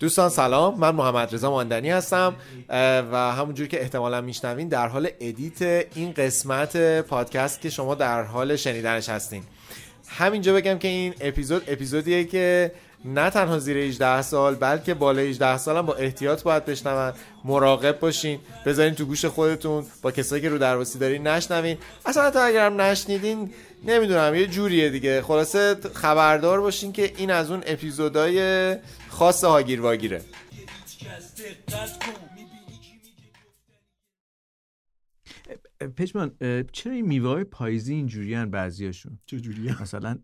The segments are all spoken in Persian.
دوستان سلام من محمد رضا ماندنی هستم و همونجور که احتمالا میشنوین در حال ادیت این قسمت پادکست که شما در حال شنیدنش هستین. همینجا بگم که این اپیزود اپیزودیه که نه تنها زیر 18 سال بلکه بالای 18 سال هم با احتیاط باید بشنون مراقب باشین بذارین تو گوش خودتون با کسایی که رو درواسی دارین نشنوین. اصلا تا اگرم نشنیدین نمی‌دونم یه جوریه دیگه. خلاصه خبردار باشین که این از اون اپیزودهای خاص هاگیر واگیره. پشمان چرا این میوه های پاییزی اینجوری هن بعضیاشون؟ چجوری مثلا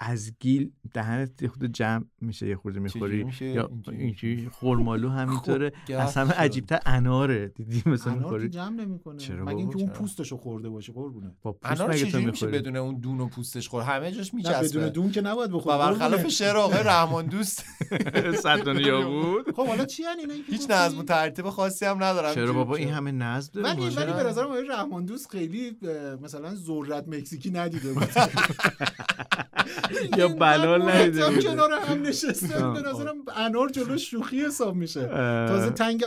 از گیل دهنت خود جمع میشه یه خورده می‌خوری. یا اینجوری خورمالو همینطوره. خب از همه عجیبتر اناره. دیدی مثلا انار جمع نمی‌کنه. چرا مگه اینکه اون پوستشو خورده باشه قربونه. با پوست انار چجوری میشه بدون اون دون و پوستش خور همه جاش میچسبه. بدون دون که نباید بخوره برخلاف شعر آقای رحمان دوست. صد یا بود. خب حالا چی اینا؟ هیچ نظم و ترتیب خاصی هم ندارم چرا بابا؟ این همه نظم ولی ولی به نظرم رحمان دوست خیلی مثلا ذرت مکزیکی ندیده بود. یا بلال ندیده بود. کنار هم نشسته به نظرم انار جلو شوخی حساب میشه. تازه تنگ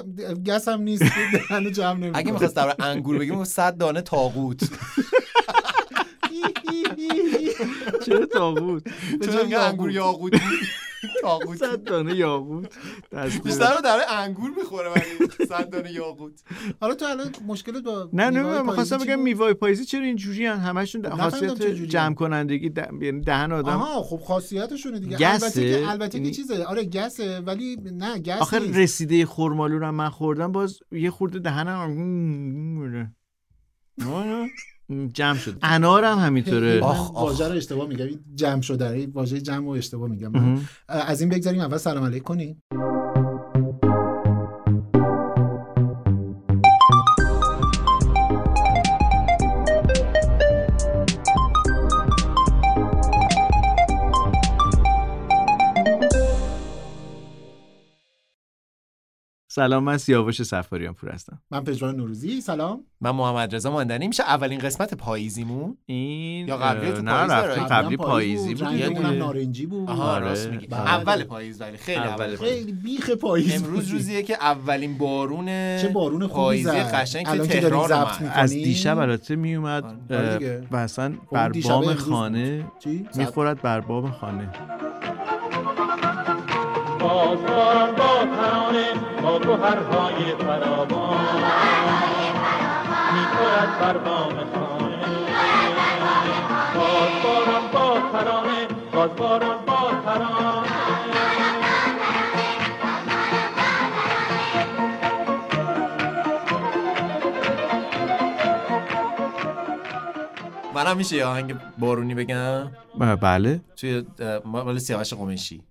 گس هم نیست. هنوز جمع نمی‌کنه. اگه می‌خواست در انگور بگیم 100 دانه تاغوت چرا تاغوت چرا انگور یاقوت. یاقوت صد دانه یاقوت. بیشتر رو داره انگور می‌خوره ولی صد دانه یاقوت. حالا تو الان مشکلت با نه نه می‌خواستم بگم میوه پاییزی چرا اینجوری ان همشون خاصیت جمع کنندگی یعنی دهن آدم. آها خب خاصیتشونه دیگه. البته که البته که چیزه. آره گسه ولی نه گس آخر رسیده خرمالو رو من خوردم باز یه خورده دهنم جمع شد انار هم همینطوره. واژه رو اشتباه میگم. جمع شده. واژه جمع رو اشتباه میگم. از این بگذاریم اول سلام علیک کنیم. سلام من سیاوش سفاریان پور هستم. من پژمان نوروزی سلام. من محمد رضا ماندنی. میشه اولین قسمت پاییزیمون؟ این یا قبلی تو نه پاییز قبلی پاییزی بود یه دونه نارنجی بود. آها راست میگی. اول پاییز ولی خیلی اول خیلی بیخ پاییز امروز روزیه که اولین بارون چه بارون پاییزی قشنگ که تهران از دیشب البته میومد و اصلا بر بام خانه می‌خورد بر بام خانه. بازباران با ترانه با گوهرهای فراوان. می‌خورد بر بام خانه. بازباران با ترانه بازباران با ترانه. منم میشه یه آهنگ بارونی بگم؟ بله. توی مال سیاوش قمیشی.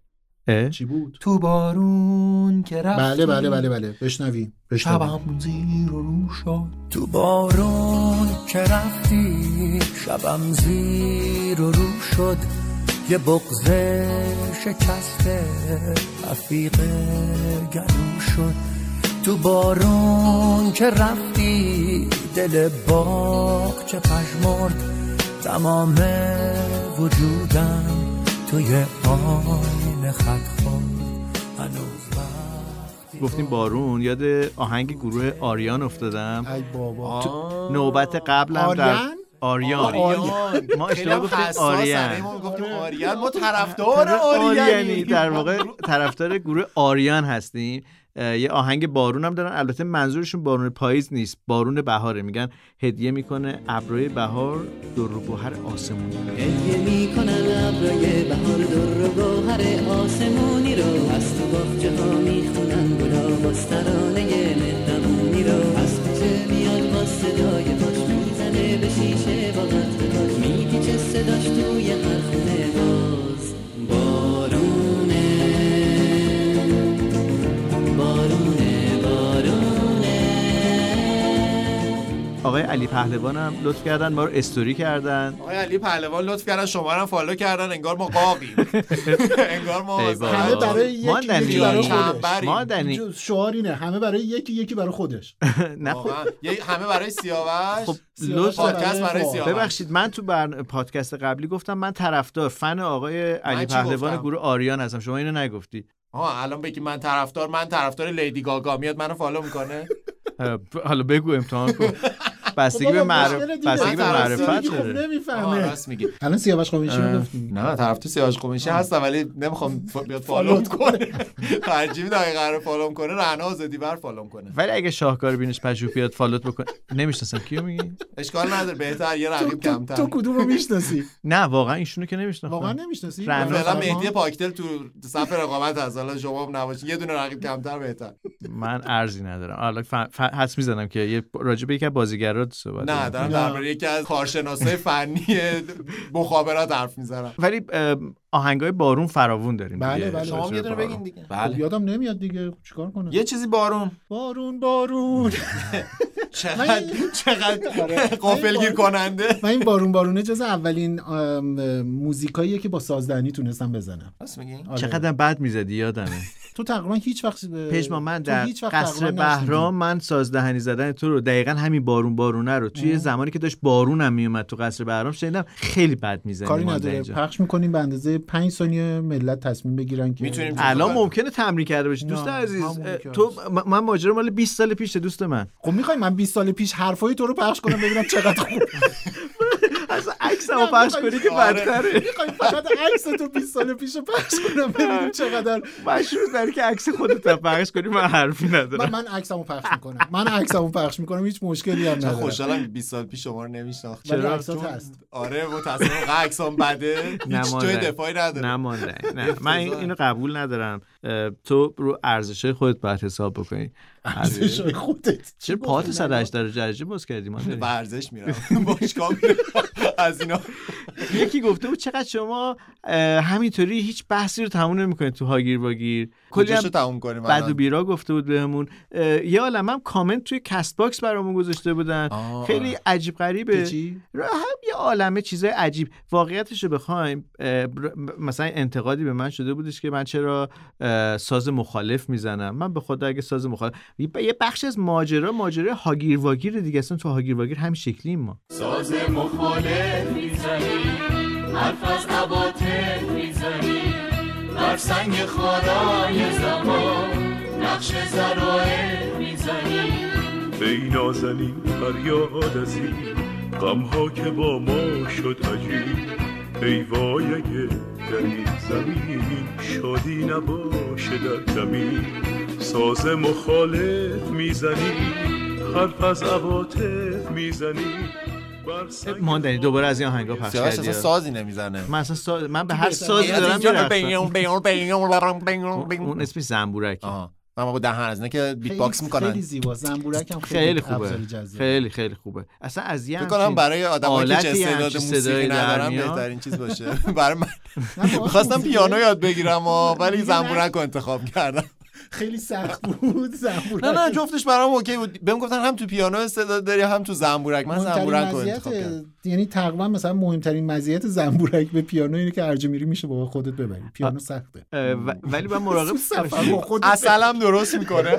چی بود؟ تو بارون که رفتی بله بله بله بله. بشنوی شبم زیر و رو شد. تو بارون که رفتی شبم زیر و رو شد. یه بغز شکسته رفیق گلو شد. تو بارون که رفتی دل باغ چه پشمرد تمام وجودم توی آینه خط هنوز گفتیم بارون یاد آهنگ گروه آریان افتادم. ای بابا. تو نوبت قبلم در آریان؟ ما اشتباه گفتیم آریان. ما گفتیم آریان. ما طرفدار آریانی. در واقع طرفدار گروه آریان هستیم. یه آهنگ بارون هم دارن. البته منظورشون بارون پاییز نیست. بارون بهاره. میگن هدیه می‌کنه ابروی بهار در و گوهر آسمونی هدیه می‌کنن ابروی بهار در و گوهر آسمونی رو. از تو باغچه ها می‌خونن گلا باسترانه مهربونی رو. از کوچه میاد با صدای پاش می‌زنه به شیشه با تاش میپیچه صداش توی هر خونه آقای علی پهلوانم لطف کردن ما رو استوری کردن. آقای علی پهلوان لطف کردن شما رو هم follow کردن انگار ما قاقیم انگار ما. همه برای یکی برای خودش. شعار اینه همه برای یکی یکی برای خودش. نه. خب همه برای سیاوش. خب پادکست برای. سیاوش. ببخشید من تو. پادکست قبلی گفتم من طرفدار فن آقای علی پهلوان؟ گروه آریان هستم. شما اینو نگفتی. آها الان بگی من طرفدار من طرفدار لیدی گاگا. میاد منو follow می‌کنه. حالا بگو امتحان کن. بستگی خب به بابا، معرف... مشکل دیگه. بستگی به معرفت خب داره آه نمی‌فهمه راست میگی. الان سیاوش قمیشی. رو گفتیم نه طرفدار سیاوش قمیشی هستم ولی نمی‌خوام بیاد follow کنه. ترجیح میدم اگه قرار follow کنه رعنا آزادی‌ور follow کنه. ولی اگه شاهکار بینش پژوه بیاد follow ت بکن نمی‌شناسم. کیو میگی؟ اشکال نداره بهتر یه تو, رقیب تو, کمتر. تو کدوم رو می‌شناسی؟ نه واقعا ایشونو که نمی‌شناسم واقعا نمی‌شناسی؟ فعلا؟ مهدی پاکدل تو صف رقابت هست. حالا شما هم نباشید یه دونه رقیب کمتر بهتر. من ارزی ندارم. حالا. حدس می‌زنم که یه راجع به یکی بازیگرا صحبت نه دارم. درباره یکی از کارشناسای فنی مخابرات حرف می‌زنم ولی آهنگای بارون فراوون داریم بله، دیگه. بله. شما هم یه دونه. بگین دیگه خب بله یادم نمیاد دیگه چیکار کنم یه چیزی بارون بارون بارون چقدر چقدر آره. قافلگیر کننده من این بارون بارونه جز اولین موزیکاییه که با سازدهنی تونستم بزنم راست میگی آره. چقدر بد می‌زدی یادمه تو تقریبا هیچ وقت پژمان من در قصر بهرام من سازدهنی زدن تو رو دقیقا همین بارون بارونه رو توی زمانی که داشت بارونم میومد تو قصر بهرام شنیدم خیلی بد می‌زنی کاری نداره. پخش می‌کنیم به اندازه 5 ثانیه ملت تصمیم بگیرن که می‌تونیم الان ممکنه تمرین کرده باشی. دوست عزیز تو من ماجرا مال 20 سال پیشه دوست من. خب می‌خوای من 20 سال پیش حرفای تو رو پخش کنم ببینم چقدر خوب. اصلا عکسمو پخش کنی که. بدتره. می‌خوای فقط عکس تو 20 سال پیش رو پخش کنم ببینیم چقدر مشروع داری که عکس خودت رو پخش کنی من حرفی ندارم. من عکسمو پخش می‌کنم. من عکسمو پخش می‌کنم هیچ مشکلی هم نداره خوشحالم که 20 سال پیش شما رو نمیشناخت. چرا؟ عکسات هست. آره متأسفانه واقعا عکسام بده. هیچ نمانده. جای دفاعی نداره. نمانده نه. من این- اینو قبول ندارم. تو رو ارزش خودت باید حساب بکنی. ارزشای خودت. چرا پات 108 درجه باز کردی؟ ما ورزش میرم. باشگاه از اینا. یکی گفته بود چقدر شما همینطوری هیچ بحثی رو تموم نمی‌کنید تو هاگیر واگیر. کلی هم تموم کنیم بد و بیراه گفته بود بهمون یه عالم هم کامنت توی Castbox برامون گذاشته بودن. آه، خیلی. عجیب غریبه. هم یه عالمه چیزای عجیب. واقعیتش رو بخوایم مثلا انتقادی به من شده بودش که من چرا ساز مخالف می‌زنم. من به خدا اگه ساز مخالف یه یه بخش از ماجرا ماجرا هاگیر واگیر دیگه اصلا تو هاگیر واگیر همین شکلیم ما. ساز مخالف می‌زنی حرف از می‌زنی. بر سنگ خارای زمان نقش زرائع می‌زنی ای نازنین فریاد از این غمها که با ما شد عجیب. ای وای اگه در این زمین شادی نباشه در کمین. ساز مخالف می‌زنی حرف از عواطف می‌زنی بر ماندنی دوباره از این آهنگا پخش سیاوش کردی اصلا سازی نمی‌زنه. من اصلا ساز... من به هر سازی دارم بیون، بیون. اون اسمش زنبورک آها. من با دهن از که beatbox خیلی می‌کنن زیبا. زنبورک هم خیلی, خیلی خوبه. خیلی خیلی خوبه. اصلا از یه فکر کنم همچین برای آدمایی که استعداد موسیقی ندارن. بهترین چیز باشه. برای من. واقعا می‌خواستم پیانو یاد بگیرم و ولی. زنبورک رو انتخاب کردم. خیلی سخت بود زنبورک. نه نه جفتش برام اوکی بود. بهم گفتن هم تو پیانو استعداد داری هم تو زنبورک. من زنبورک رو مزیت- انتخاب کردم. یعنی تقریبا مثلا مهمترین مزیت زنبورک به پیانو اینه که هرجا میری میشه با خودت ببری. پیانو سخته. ولی باید مراقب اصلا درست می‌کنه.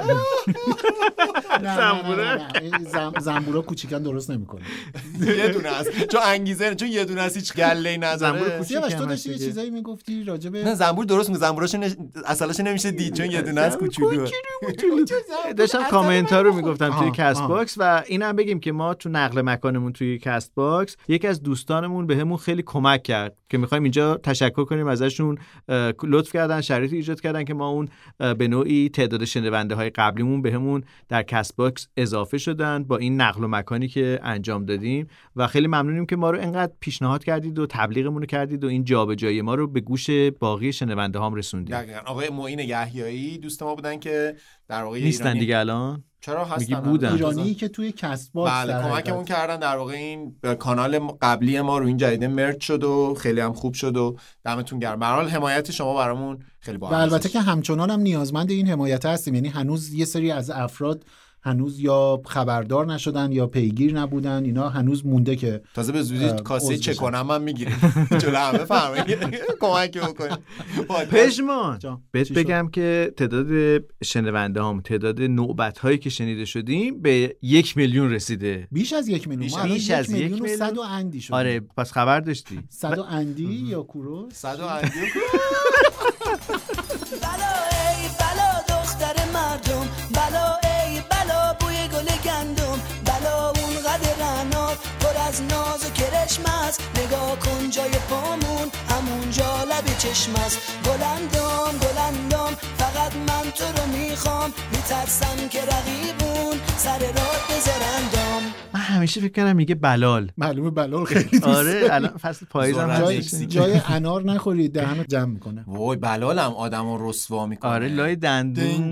نه، نه، نه، نه، نه. این زن- زنبورا کوچیکن درست نمی‌کنه. یه دونه است. چون انگیزه چون یه دونه است هیچ گله زنبور نداره کوچیک سیاوش تو داشتی یه. چیزایی می‌گفتی راجع نه زنبور درست میگه. زنبوراش نش... اصلاش نمیشه دید چون یه دونه است. کوچولو. داشتم کامنت ها رو می‌گفتم توی Castbox و اینم بگیم که ما تو نقل مکانمون توی Castbox یکی از دوستانمون بهمون خیلی کمک کرد. که می‌خوایم اینجا تشکر کنیم ازشون لطف کردن شرایطی ایجاد کردن که ما اون به نوعی تعداد شنونده های قبلیمون بهمون در Castbox اضافه شدن با این نقل و مکانی که انجام دادیم و خیلی ممنونیم که ما رو انقدر پیشنهاد کردید و تبلیغمون رو کردید و این جابجایی ما رو به گوش باقی شنونده هام رسوندید. دقیقاً. آقای معین یحیایی دوست ما بودن که در واقع نیستن دیگه الان؟ چرا هستن؟ بودن. ایرانی که توی Castbox بله کمکمون. کردن در واقع این کانال قبلی ما رو این جدیده merge شد و خیلی هم خوب شد و دمتون گرم به هر حال حمایت شما برامون خیلی با و البته که همچنان هم نیازمند این حمایت هستیم یعنی هنوز یه سری از افراد هنوز یا خبردار نشدن یا پیگیر نبودن اینا هنوز مونده که تازه به زودی کاسه چه. کنم من می‌گیریم. جلو همه فهمید کمک بکنید پژمان جان، بهت؟ بگم که تعداد شنونده هم تعداد نوبت هایی که شنیده شدیم به یک میلیون رسیده. بیش از یک میلیون. بیش- از یک میلیون؟ صد و اندی شد آره پس خبر داشتی. صد و اندی یا کوروس صد و اندی کرشم است. نگاه کن جای پامون. همونجا لب چشم است. بلندم بلندم فقط من تو رو می‌خوام میترسم که رقیبون سر راه بذارندم من همیشه فکر کردم میگه بلال معلومه بلال خیلی دوست آره الان فصل پاییز هم جای. جای انار نخورید دهنو جمع می‌کنه وای بلالم آدم رو رسوا می‌کنه آره لای دندون.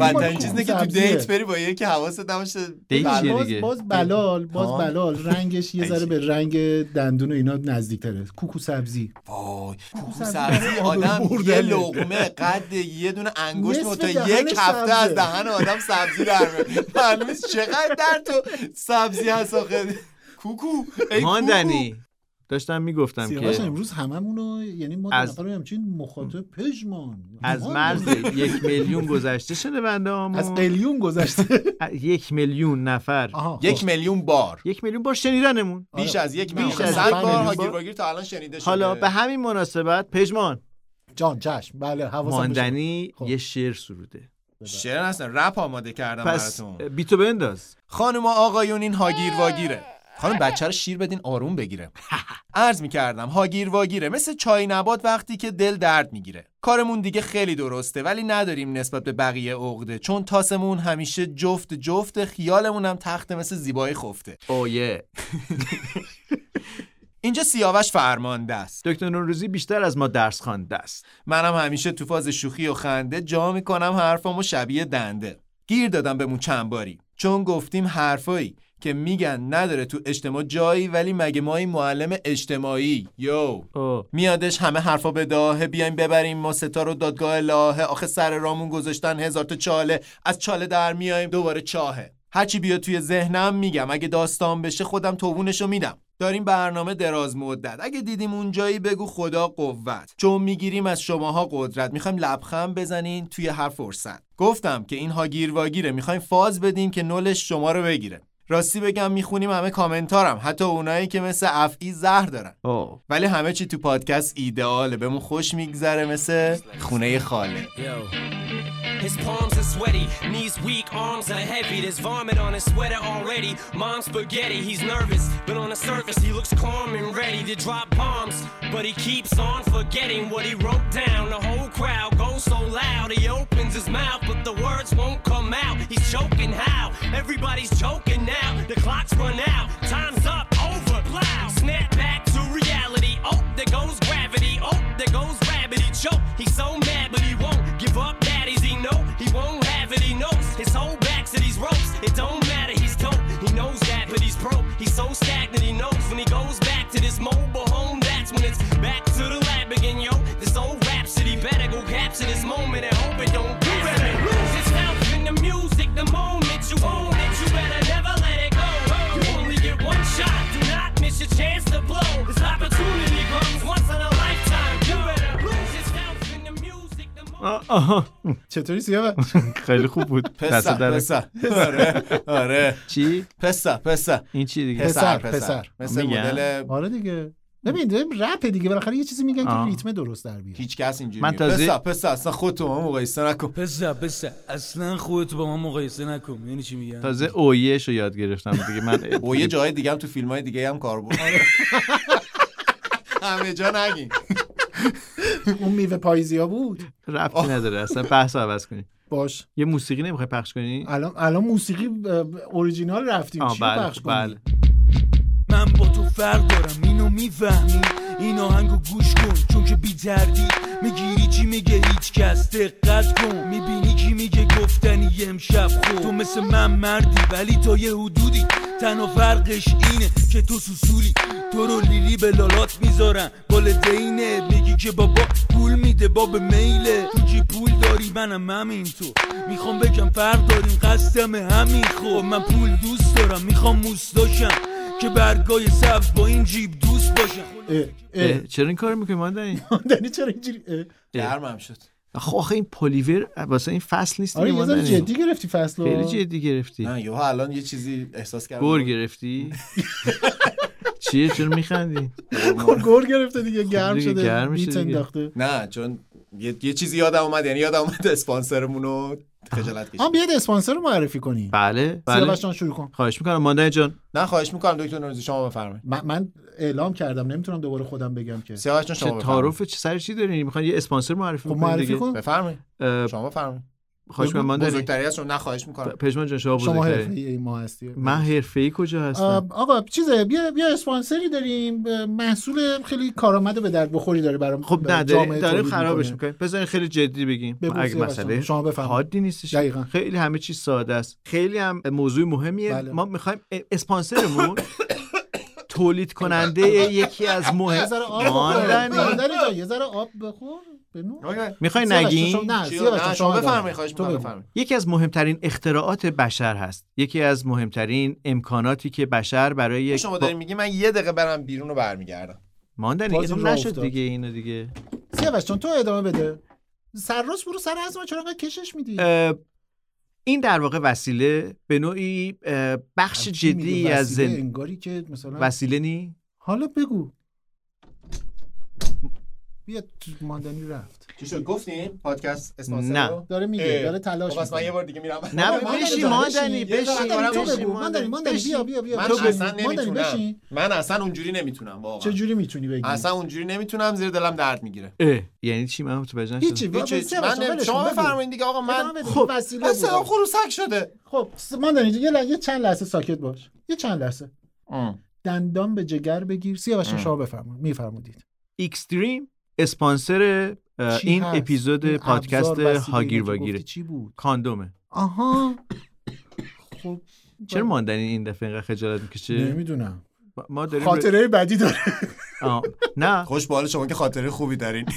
بدترین چیز که تو. دیت بری با یکی حواست نباشه دیت. چیه باز, دیگه؟ باز بلال باز؟ بلال رنگش یه ذره به رنگ دندون و اینا نزدیکتره کوکو سبزی وای کوکو سبزی آدم یه. لقمه قد یه دونه انگشت تا یک هفته. از دهن آدم سبزی در معلومه چقدر در تو سبزی هست آخه؟ کوکو ماندنی. داشتم می‌گفتم سیاوش که امروز هممونو یعنی ما از- از همچین مخاطب پژمان. از. مرز یک میلیون گذشته شنونده از همون قلیون گذشته. یک میلیون نفر. کوکو. یک خب. میلیون بار. یک میلیون بار شنیدنمون. بیش از یک میلیون. بیش از صد یک بار میلیون هاگیر بار. واگیر تا الان شنیده شده. حالا به همین مناسبت پژمان. جان چشم. بله حواسم. ماندنی خب. یه شعر سروده. شعر هستن. رپ آماده کردم پس براتون. بیتو بنداز. خانم و آقایون این هاگیر واگیره. خانم بچه رو شیر بدین آروم بگیره. عرض می‌کردم هاگیر واگیره. مثل چای نبات وقتی که دل درد می‌گیره. کارمون دیگه خیلی درسته ولی نداریم نسبت به بقیه عقده. چون تاسمون همیشه جفت جفت خیالمون هم تخت مثل زیبایی خفته. اویه اینجا سیاوش فرمانده است. دکتر نوروزی بیشتر از ما درس خوانده است. منم همیشه تو فاز شوخی و خنده جا می‌کنم حرفامو شبیه دنده. گیر دادم بهمون چند باری. چون گفتیم حرفایی که میگن نداره تو اجتماع جایی ولی مگه ما این معلم اجتماعی؟ یو. میادش همه حرفا به داهه بیایم ببریم ما ستا رو دادگاه لاهه. آخه سر رامون گذاشتن هزار تا چاله. از چاله در میایم دوباره چاهه. هرچی بیاد توی ذهنم میگم. اگه داستان بشه خودم توبونشو میدم. داریم برنامه دراز مدت. اگه دیدیم اونجایی بگو خدا قوت. چون می‌گیریم از شماها قدرت. می‌خوایم لبخند بزنین توی هر فرصت گفتم که این هاگیر واگیره می‌خوایم فاز بدیم که نولش شما رو بگیره. راستی بگم می‌خونیم همه کامنتارم حتی اونایی که مثل افعی زهر دارن او ولی همه چی تو پادکست ایدئاله بهمون خوش میگذره مثل خونه خاله His palms are sweaty, knees weak, arms are heavy. There's vomit on his sweater already. Mom's spaghetti, he's nervous, but on the surface he looks calm and ready to drop bombs. But he keeps on forgetting what he wrote down. The whole crowd goes so loud, he opens his mouth, but the words won't come out. He's choking how? Everybody's choking now. The clock's run out, time's up, over, plow. Snap back to reality. Oh, there goes gravity. Oh, there goes. He choke. He's so mad, but he won't give up. Daddies, he know he won't have it. He knows his whole back to these ropes. It don't matter. He's dope. He knows that, but he's broke. He's so stagnant. He knows when he goes back to this mobile home. That's when it's back to the lab again, yo. This old rhapsody better go capture this moment and hope it don't you better lose yourself in the music. The moment you own آها چطوری سیاوش؟ خیلی خوب بود. پسر در پسر. آره آره. چی؟ پسر پسر. این چی دیگه؟ پسر، پسر. مثل. مدل آره دیگه. ببین داریم رپ دیگه بالاخره یه چیزی میگن آه. که ریتم درست در بیاد هیچ کس اینجوری من من تازه- پسر پسر اصلا خودتو با من مقایسه نکن. پسر پسر اصلا خودتو با ما مقایسه نکن. یعنی چی میگن؟ تازه اویش رو یاد گرفتم دیگه. من و یه جای دیگه هم تو فیلم های دیگه هم کار بود. همه جا نگین. اون میوه پاییزی ها بود؟ ربطی نداره. اصلا بحث عوض کنیم. باش. یه موسیقی نمی‌خوای پخش کنی؟ الان الان موسیقی اوریجینال رفتیم. چی بله پخش کنیم بله. من با تو فرق دارم اینو می‌فهمی؟ این آهنگو گوش کن چون که بی تردید می‌گیری چی میگه هیچ کس دقت کن می‌بینی کی میگه گفتنی امشب خود تو مثل من مردی ولی تا یه حدودی تنها فرقش اینه که تو سوسولی. تو رو لیلی به لالات می‌ذارن بالدینه میگی که بابا پول میده باب میله. تو جی پول داری؟ منم همین تو می‌خوام بگم فرق داریم قصدم همین خب من پول دوست دارم می‌خوام موستاشم که برگای سبز با این جیب دوست باشم اه، اه. اه، چرا این کار می‌کنی ماندنی دنی چرا اینجوری؟ اه. گرمم شد. خب آخه این پلیور واسه این فصل نیست آره دیگه یه ذره ماندنی. جدی گرفتی فصل خیلی جدی گرفتی. نه یهو الان یه چیزی احساس کردم. گور گرفتی؟ چیه؟ چرا میخندی؟ گل گرفته دیگه گرم دیگه شده گرم میشه بیت دیگه. انداخته. نه چون یه, یه چیزی یادم اومد یعنی یادم اومد اسپانسرمون رو خجالت کشید بیاد اسپانسر رو معرفی کنی. بله بله. جان شروع کن. خواهش می‌کنم. ماندنی جان. نه خواهش می‌کنم دکتر نوروزی شما بفرمایید. من, من اعلام کردم نمی‌تونم دوباره خودم بگم که. سیاوش شما تعارف چه سر چی داری؟ می‌خوان یه اسپانسر معرفی خب کنی معرفی کن. بفرمایید. شما بفرمایید. خواهش ماندنی بزرگتری از شما نه خواهش می‌کنم. پژمان جان شما شما حرفه ای ما هستی من حرفه‌ای کجا آه، هستم آقا چیزه بیا بیا اسپانسری داریم. محصول خیلی کارآمد و به درد بخوری داره برام خب نه داریم خرابش می‌کنه. می‌کنیم. بذارین خیلی جدی بگیم. اگه مسئله شما بفرمایید. حادی نیستش دقیقاً. خیلی همه چیز ساده است. خیلی هم موضوع مهمیه. بله. ما می‌خوایم اسپانسرمون تولید کننده یکی از یه مهم ذره آب بخور. ماندنی یه ذره آب بخور. بنو می‌خوای نگین؟ یکی از مهمترین اختراعات بشر هست. یکی از مهمترین امکاناتی که بشر برای یک شما دارین میگی من یه دقیقه برم بیرون و برمیگردم. ماندنی این نشد. دیگه اینو دیگه. سیاوش جان تو ادامه بده. سرراست برو سر از ما چرا انقدر کشش میدی؟ این در واقع وسیله به نوعی بخش جدی از زن... انگاری که مثلا وسیله نی؟ حالا بگو. بیا ماندنی رفت. چی شد؟ گفتیم پادکست اسپانسر نه. رو؟ داره میگه. داره تلاش خب پس من می‌کنه. یه بار دیگه میرم. نه بشین یه بشین. تو بگو ماندنی بشین. بیا بیا بیا. من تو. اصلا نمی‌تونم. من اصلا اونجوری نمی‌تونم واقعا. چه جوری می‌تونی بگی؟ اصلا اونجوری نمی‌تونم زیر دلم درد می‌گیره. یعنی چی؟ من من جان، نمی- ولش شما. بفرمایید دیگه آقا من. خب، وسیله من بود. خروسک شده. خب ماندنی جان، یه لحظه یه چند لحظه ساکت باش. یه چند لحظه. دندان به جگر بگیر. سیاوش. شما بفرمایید. میفرمودید. اکستریم اسپانسر این هست؟ اپیزود این پادکست هاگیر واگیره. چی بود؟ کاندومه. آها. خب چرا ماندنی این دفعه اینقدر خجالت می‌کشه؟ نمی‌دونم. ما داریم خاطره بدی داره. آه، نه. خوش به حال شما که خاطره خوبی دارین.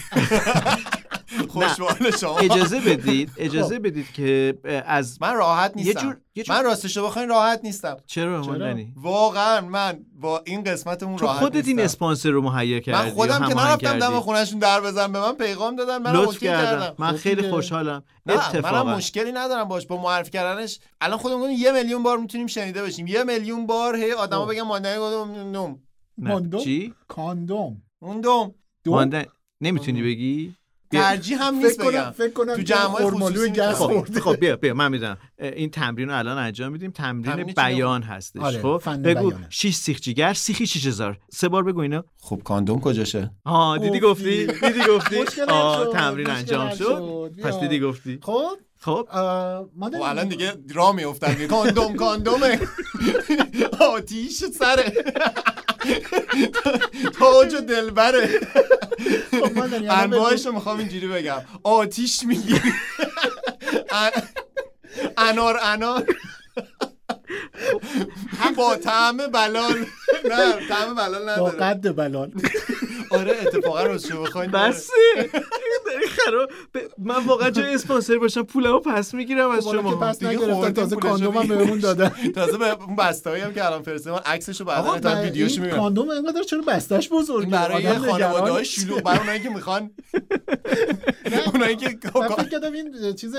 خوش به حال شما اجازه بدید اجازه بدید که از من راحت یه نیستم جور, یه جور... من راستشو بخواین راحت نیستم چرا؟ ماندنی واقعا من با این قسمتمون راحت خودت این. اسپانسر رو مهیا کردی من خودم که نرفتم دم. خونهشون در بزن به من پیغام دادن من لطف اوکی کردم کردم من خب خیلی. خوشحالم منم اتفاقا مشکلی ندارم باش با معرفی کردنش الان خودمون گفتیم یه میلیون بار می‌تونیم شنیده باشیم یه میلیون بار هی آدما خب. بگن ماندنی گفتم نوم نه. ماندوم؟ چی کاندوم اون دوم دوم؟ ماندن نمی‌تونی بگی. ترجیح هم نیست فکر کنم بگم. فکر کنم تو خرمالوی خصوصی گس. خورده خب بیا بیا. من می‌دونم. این تمرین رو الان انجام میدیم. تمرین چی بیان هستش. آره، خب بگو بیانه. 6 سیخ جیگر سیخی 6000 سه بار بگو اینو. خب کاندوم کجاشه؟ ها دیدی گفتی. گفتی. دیدی گفتی؟ آه تمرین انجام شد. پس. دیدی گفتی. خب؟ خب. ما خب الان دیگه را میافتن کاندوم کاندومه. آتیش سره. تاج و دلبره. خب. انواعش رو می‌خوام اینجوری بگم. آتیش می‌گیری انار انار. با طعم بلال. نه طعم بلال با نداره قد بلال. آره اتفاقا روشو بخواین. بس. خراب ب- من واقعا جای اسپانسر باشم پولمو پس می‌گیرم از خب حالا که شما پس نگرفتن تازه پولشو کاندوم هم دیگه. بهمون دادن. تازه به اون بسته‌ای هم که الان فرستادم عکسشو بعدا تا ویدیوشو می‌بینم. کاندوم اینقدر چرا بستش بزرگه برای آدم خانواده نگران های شلوغ برای اونایی که می‌خوان. اونایی که فکر کردم این چیز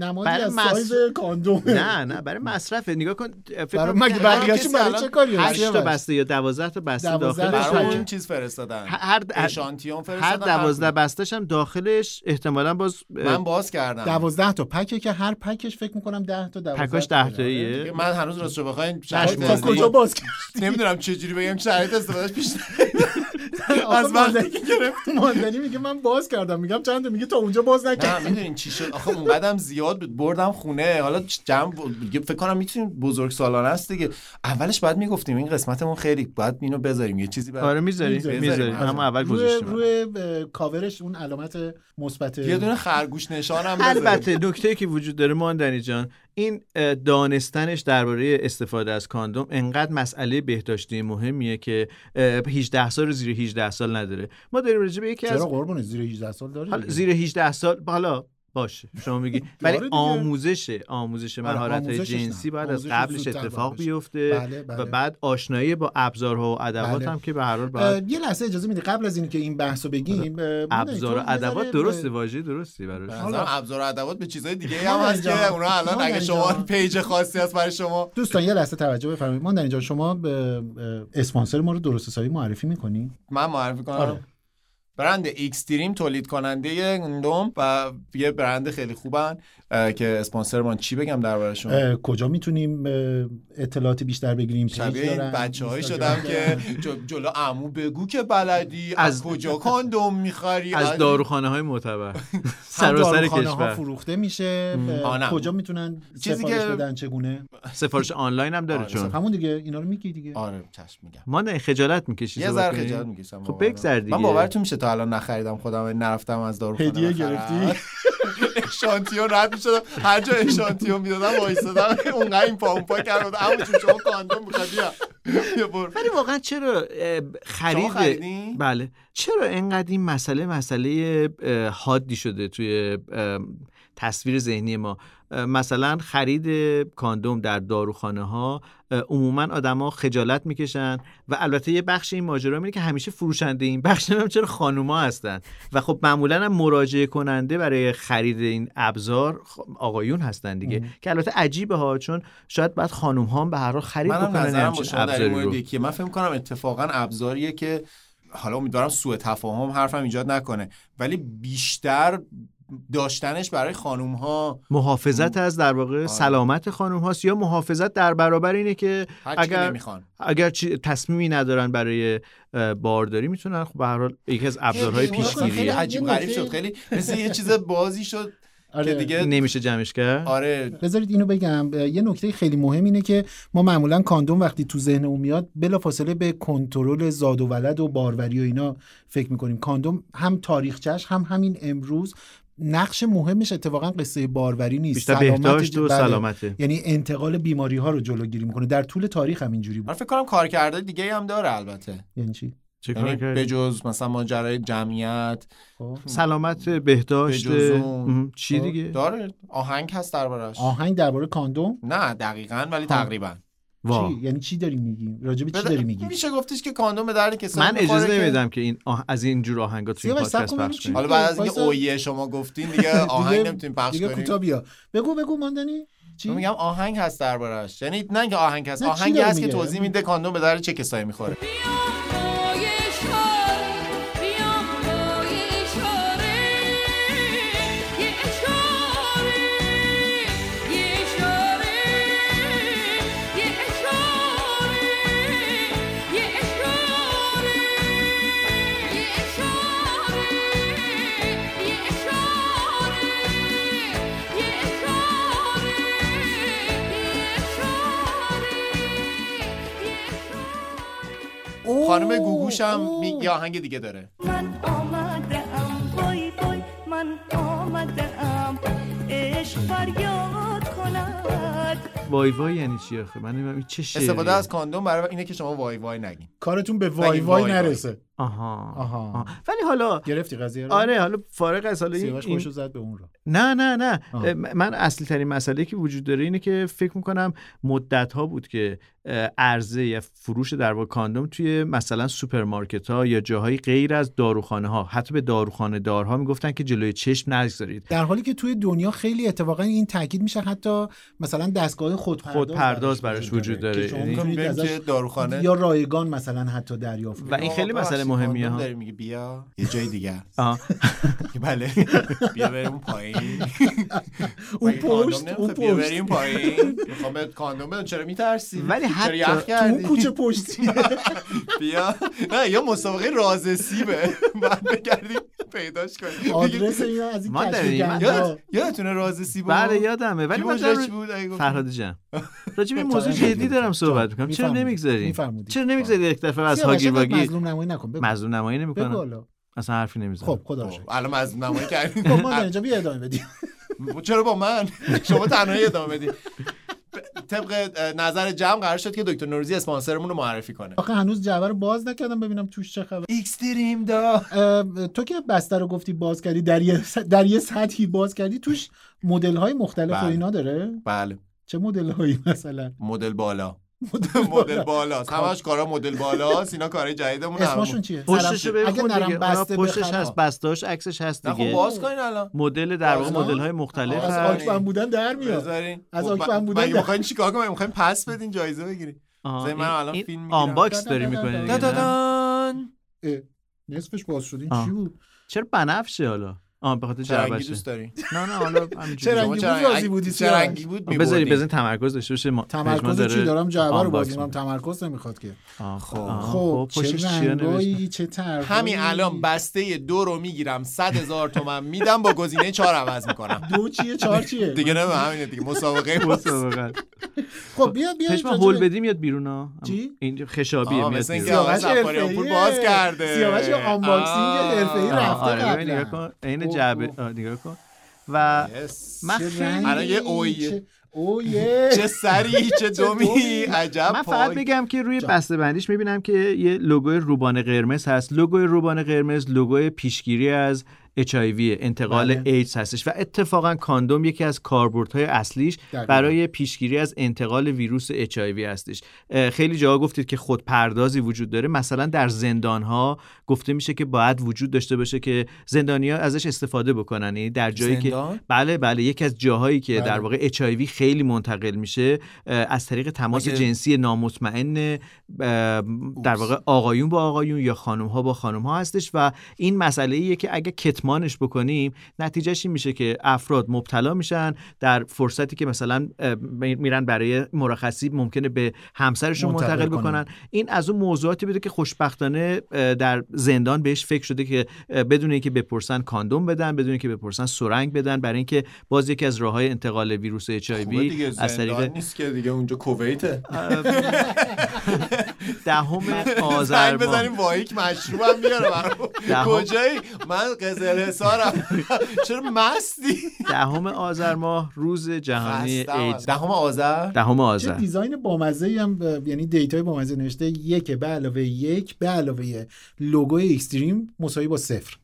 نمادی از سایز کاندوم نه نه برای مصرفه. نگاه کن فکر مگه هر بقیه‌اش برای چه کاری هشت تا هست؟ بسته یا دوازده تا بسته داخلش. اون چیز فرستادن. هر هر اشانتیون هر فرستادن دوازده بستش هم داخلش احتمالا باز من باز کردم. دوازده تا پکه که هر پکش فکر می‌کنم ده تا دوازده پکاش تا ده داره. تاییه؟ دیگه من هنوز راستش بخواین چشم شرایط. کجا باز کرد نمی‌دونم چه جوری بگم شرایط استفادهش پیش از وقتی که گرفت. ماندنی میگه من باز کردم میگم چند تا؟ میگه تا اونجا باز نه نکردم می‌دونین چی شد؟ آخه اون قدم زیاد بود بردم خونه حالا جمع فکر کنم می‌تونیم بزرگ سالانه است دیگه. اولش بعد می‌گفتیم این قسمتمون خیلی باید اینو بذاریم یه چیزی بعد آره می‌ذاری می‌ذاری. می‌ذاری می‌ذاری. هم اول گذاشتیم. روی کاورش اون علامت مثبت یه دونه خرگوش نشان هم البته نکته که وجود داره ماندنی جان این دانستنش درباره استفاده از کاندوم انقدر مسئله بهداشتی مهمیه که اه، 18 سال رو زیر 18 سال نداره. ما داریم راجع به یکی از چرا قربون زیر 18 سال داره. زیر 18 سال حالا باشه شما میگی ولی. آموزش آموزش آره، مهارت های جنسی. باید از قبلش اتفاق. بیفته بله، بله. و بعد آشنایی با ابزارها و ادوات بله. هم که به هر حال باید یه لحظه اجازه میدی قبل از اینکه این بحثو بگیم اه، ابزار و ادوات درسته واژه درستی براش ابزار و ادوات به چیزهای دیگه هم هست که اونا الان اگه شما page خاصی هست برای شما دوستان یه لحظه توجه بفرمایید ما در اینجا شما به اسپانسر ما رو درست حسابی معرفی می‌کنی من معرفی کنم آره. برند XDream تولید کننده کاندوم و یه برند خیلی خوبن. که اسپانسر من چی بگم دربارشون کجا می‌تونیم اطلاعات بیشتر بگیریم؟ شبیه این دارن، بچه های شدم که جلو عمو بگو که بلدی. از, کجا کاندوم می‌خری؟ از داروخانه های معتبر. سراسر کشور. فروخته میشه. کجا می‌تونن چیزی سفارش که- بدن؟ چگونه؟ سفارش آنلاین هم داره آره، چون. همون دیگه اینا رو میگی دیگه. آره چشم میگم. ما نه خجالت می‌کشی یه ذره خجالت می‌کشم خب بگذر دیگه. من باورتون میشه تا الان نخریدم خودم نرفتم از داروخانه هدیه. گرفتی؟ اشانتیون رد می‌شدم. هر جا اشانتیون می‌دادم وایسادم اونقدر این پا اون پا کرد اما چون شما کاندوم می‌خواد ولی واقعا چرا خرید؟ بله. چرا انقدر این مسئله مسئله حادی شده توی تصویر ذهنی ما؟ مثلا خرید کاندوم در داروخانه ها عموما آدما خجالت می‌کشن و البته یه بخش این ماجرا اینه که همیشه فروشنده این بخش هم چرا خانوما هستن. و خب معمولا هم مراجعه کننده برای خرید این ابزار آقایون هستن دیگه که البته عجیبه ها چون شاید بعد خانوم ها هم به هر حال خرید بکنن یکیه. من فکر کنم اتفاقا ابزاریه که حالا امیدوارم سوء تفاهم حرفم ایجاد نکنه ولی بیشتر داشتنش برای خانوم ها محافظت از در واقع سلامت خانم هاست یا محافظت در برابر اینه که اگر نمی‌خوان. اگر چی- تصمیمی ندارن برای بارداری می‌تونن خب به هر حال یکی از ابزارهای خیلی- خیلی عجیب غریب شد. خیلی مثل یه چیز بازی شد که آره. دیگه نمیشه جمعش کرد؟ آره. بذارید اینو بگم. یه نکته خیلی مهم اینه که ما معمولا کاندوم وقتی تو ذهنمون میاد بلافاصله به کنترل زاد و ولد و باروری و اینا فکر می‌کنیم. کاندوم هم تاریخچش هم همین امروز نقش مهمش اتفاقا قصه باروری نیست. بیشتر بهداشت و بله. سلامته. یعنی انتقال بیماری ها رو جلوگیری می‌کنه. در طول تاریخ هم اینجوری بود. من فکر کنم کارکردهای دیگه هم داره البته. یعنی چی؟ چه یعنی کردی؟ بجز مثلا ماجرای جمعیت. خب. سلامت بهداشت. مهم. چی خب. دیگه؟ داره. آهنگ هست دربارش آهنگ درباره کاندوم؟ نه دقیقا ولی تقریبا. وا. چی؟ یعنی چی داری میگی راجع به چی داری میگی؟ میشه گفتش که کاندوم به درد کسایی من اجازه نمیدم که این آه... از این جور آهنگا تو این سیاوش، صبر پادکست پخش حالا بعد از اینکه. اویه شما گفتین دیگه آهنگ دیگه- نمی‌تونیم پخش دیگه کنیم. کوتاه بیا بگو بگو ماندنی. چی؟ من میگم آهنگ هست دربارش یعنی نه اینکه آهنگ هست آهنگی هست که؟ توضیح میده کاندوم به درد چه کسایی می‌خوره. خانم گوگوش هم می... یه آهنگ دیگه داره. من آمدم وای وای. من آمدم عشق فریاد کند. وای وای یعنی چی آخه؟ من نمی‌دونم این چه شعریه؟ استفاده از کاندوم برای اینه که شما وای وای نگین. کارتون به وای وای وای وای. نرسه. آها. آها. آها ولی حالا گرفتی قضیه رو آره حالا فارغ از حالا این- زد به اون رو نه نه نه آه. من اصلی ترین مسئله که وجود داره اینه که فکر می‌کنم مدت ها بود که عرضه یا فروش در واقع کاندوم توی مثلا سوپرمارکت ها یا جاهای غیر از داروخانه ها حتی به داروخانه دارها می‌گفتن که جلوی چشم نگذارید در حالی که توی دنیا خیلی اتفاقا این تاکید میشه حتی مثلا دستگاه خودپرداز خودپرداز براش وجود داره. شما یعنی- که داروخانه یا رایگان مثلا حتی دریافت و. این خیلی مسئله مهمیه ها. داری میگه بیا. یه جای دیگه بله. بیا بریم پایین. اون پشت؟ اون بیا پشت. بریم پایین؟ می‌خوام کاندوم بدم. چرا میترسی؟ ولی حتی تو کوچه پشتی. بیا. نه یا مسابقه راز سیبه. بعد بگردیم پیداش کنیم. آدرس اینا از این کشف یادتونه راز سیبو بله یادمه. ولی من. فرهاد جان. راجع به این موضوع جدی دارم. صحبت می‌کنم. چرا. نمی‌گذاریم. چرا نمی‌گذارید یک دفعه از هاگیر واگیر مظلوم نمایی نکن. مظلوم نمایی حالا. اصلا حرفی نمی‌زنم خب خدا شکر. الان از نمایی کردیم خب ما اینجا بیا ادامه بدیم. چرا با من؟ شما تنهایی ادامه بدین. ب- طبق نظر جمع قرار شد که دکتر نوروزی اسپانسرمون رو معرفی کنه. آخه هنوز جعبه رو باز نکردم ببینم توش چه خبر. اکستریم دا. تو که بسته رو گفتی باز کردی در یه در یه سطحی باز کردی توش مدل های مختلف و بله. اینا داره؟ بله. چه مدل هایی مثلا؟ مدل بالا. مدل بالا همش کارا مدل بالا اینا کارای جدیدمون اسمشون چیه پشتشو اگه بخون نرم دیگه بسته پشتش. هست بستاش عکسش هست نه خب دیگه باز کنین الان مدل در واقع. مدل های مختلف از هست آکبن بودن در میاد بذارین از خب، آکبن بودن می‌خواین چیکار کنیم می‌خواین پس بدین جایزه بگیرین بذارین من الان فیلم می‌گیرم آنباکس داری دا- دا- می‌کنی دا- دا دیگه دا نه؟ دان. اه، نصفش باز شد این. چی بود چرا بنفشه حالا آه به خاطر جعبشه. دوست داری؟ نه نه حالا چه همینجوری رنگی شما بود راضی بودی چه سیاوش؟ رنگی بود؟ بذاری؟ بزن تمرکز داشته باشه. تمرکز چی دارم؟ جعبه رو unbox باز می‌کنم می‌کنه. تمرکز نمی‌خواد که. خب. خب چه پشتش رنگایی چه طرحایی همین الان بسته دو رو می‌گیرم صد هزار تومن میدم با گزینه چهار عوض می‌کنم. دو چیه؟ چهار چیه؟ دیگه نه همینه دیگه. مسابقه مسابقه. خب بیا بیا راجع هول بدی میاد بیرون ها چی؟ این خشابیه میاد سیاوش پول. باز کرده. سیاوش unboxing. حرفه‌ای رفته آره ببین قبلا. نگاه کن عین جعبه نگاه کن و Yes. من الان یه اویه. چه- اویه چه سری چه دومی. عجب من فقط. بگم که روی. بسته بندیش می‌بینم که یه لوگوی روبان قرمز هست لوگوی روبان قرمز لوگوی پیشگیری از HIV انتقال بله. ایدز هستش و اتفاقا کاندوم یکی از کاربردهای اصلیش دقیقاً. برای پیشگیری از انتقال ویروس HIV هستش خیلی جاها گفتید که خودپردازی وجود داره مثلا در زندان ها گفته میشه که باید وجود داشته باشه که زندانیا ازش استفاده بکنن یعنی در جایی که زندان؟ بله بله یکی از جاهایی که بله. در واقع HIV خیلی منتقل میشه از طریق تماس مگه- جنسی نامطمئن در واقع آقایون با آقایون یا خانم ها با خانم ها هستش و این مسئله ایه که اگه کتمانش بکنیم نتیجهش این میشه که افراد مبتلا میشن در فرصتی که مثلا میرن برای مرخصی ممکنه به همسرشون منتقل منتقل کنن. بکنن. این از اون موضوعاتی بوده که خوشبختانه در زندان بهش فکر شده که بدون اینکه بپرسن کاندوم بدن بدون اینکه بپرسن سرنگ بدن. برای اینکه باز یکی از راههای انتقال ویروس اچ دیگه از طریق نیست که دیگه اونجا کویته دهم آذر بزنیم وایک مشروبم میاره برام. کجایی؟ من قزل حسارم. چرا مستی؟ دهم آذر ماه روز جهانی. ایدز دهم آذر؟ دهم چه آذر. design بامزه ای هم یعنی data ی بامزه نوشته یک به علاوه یک به علاوه لوگوی XDream مساوی با صفر.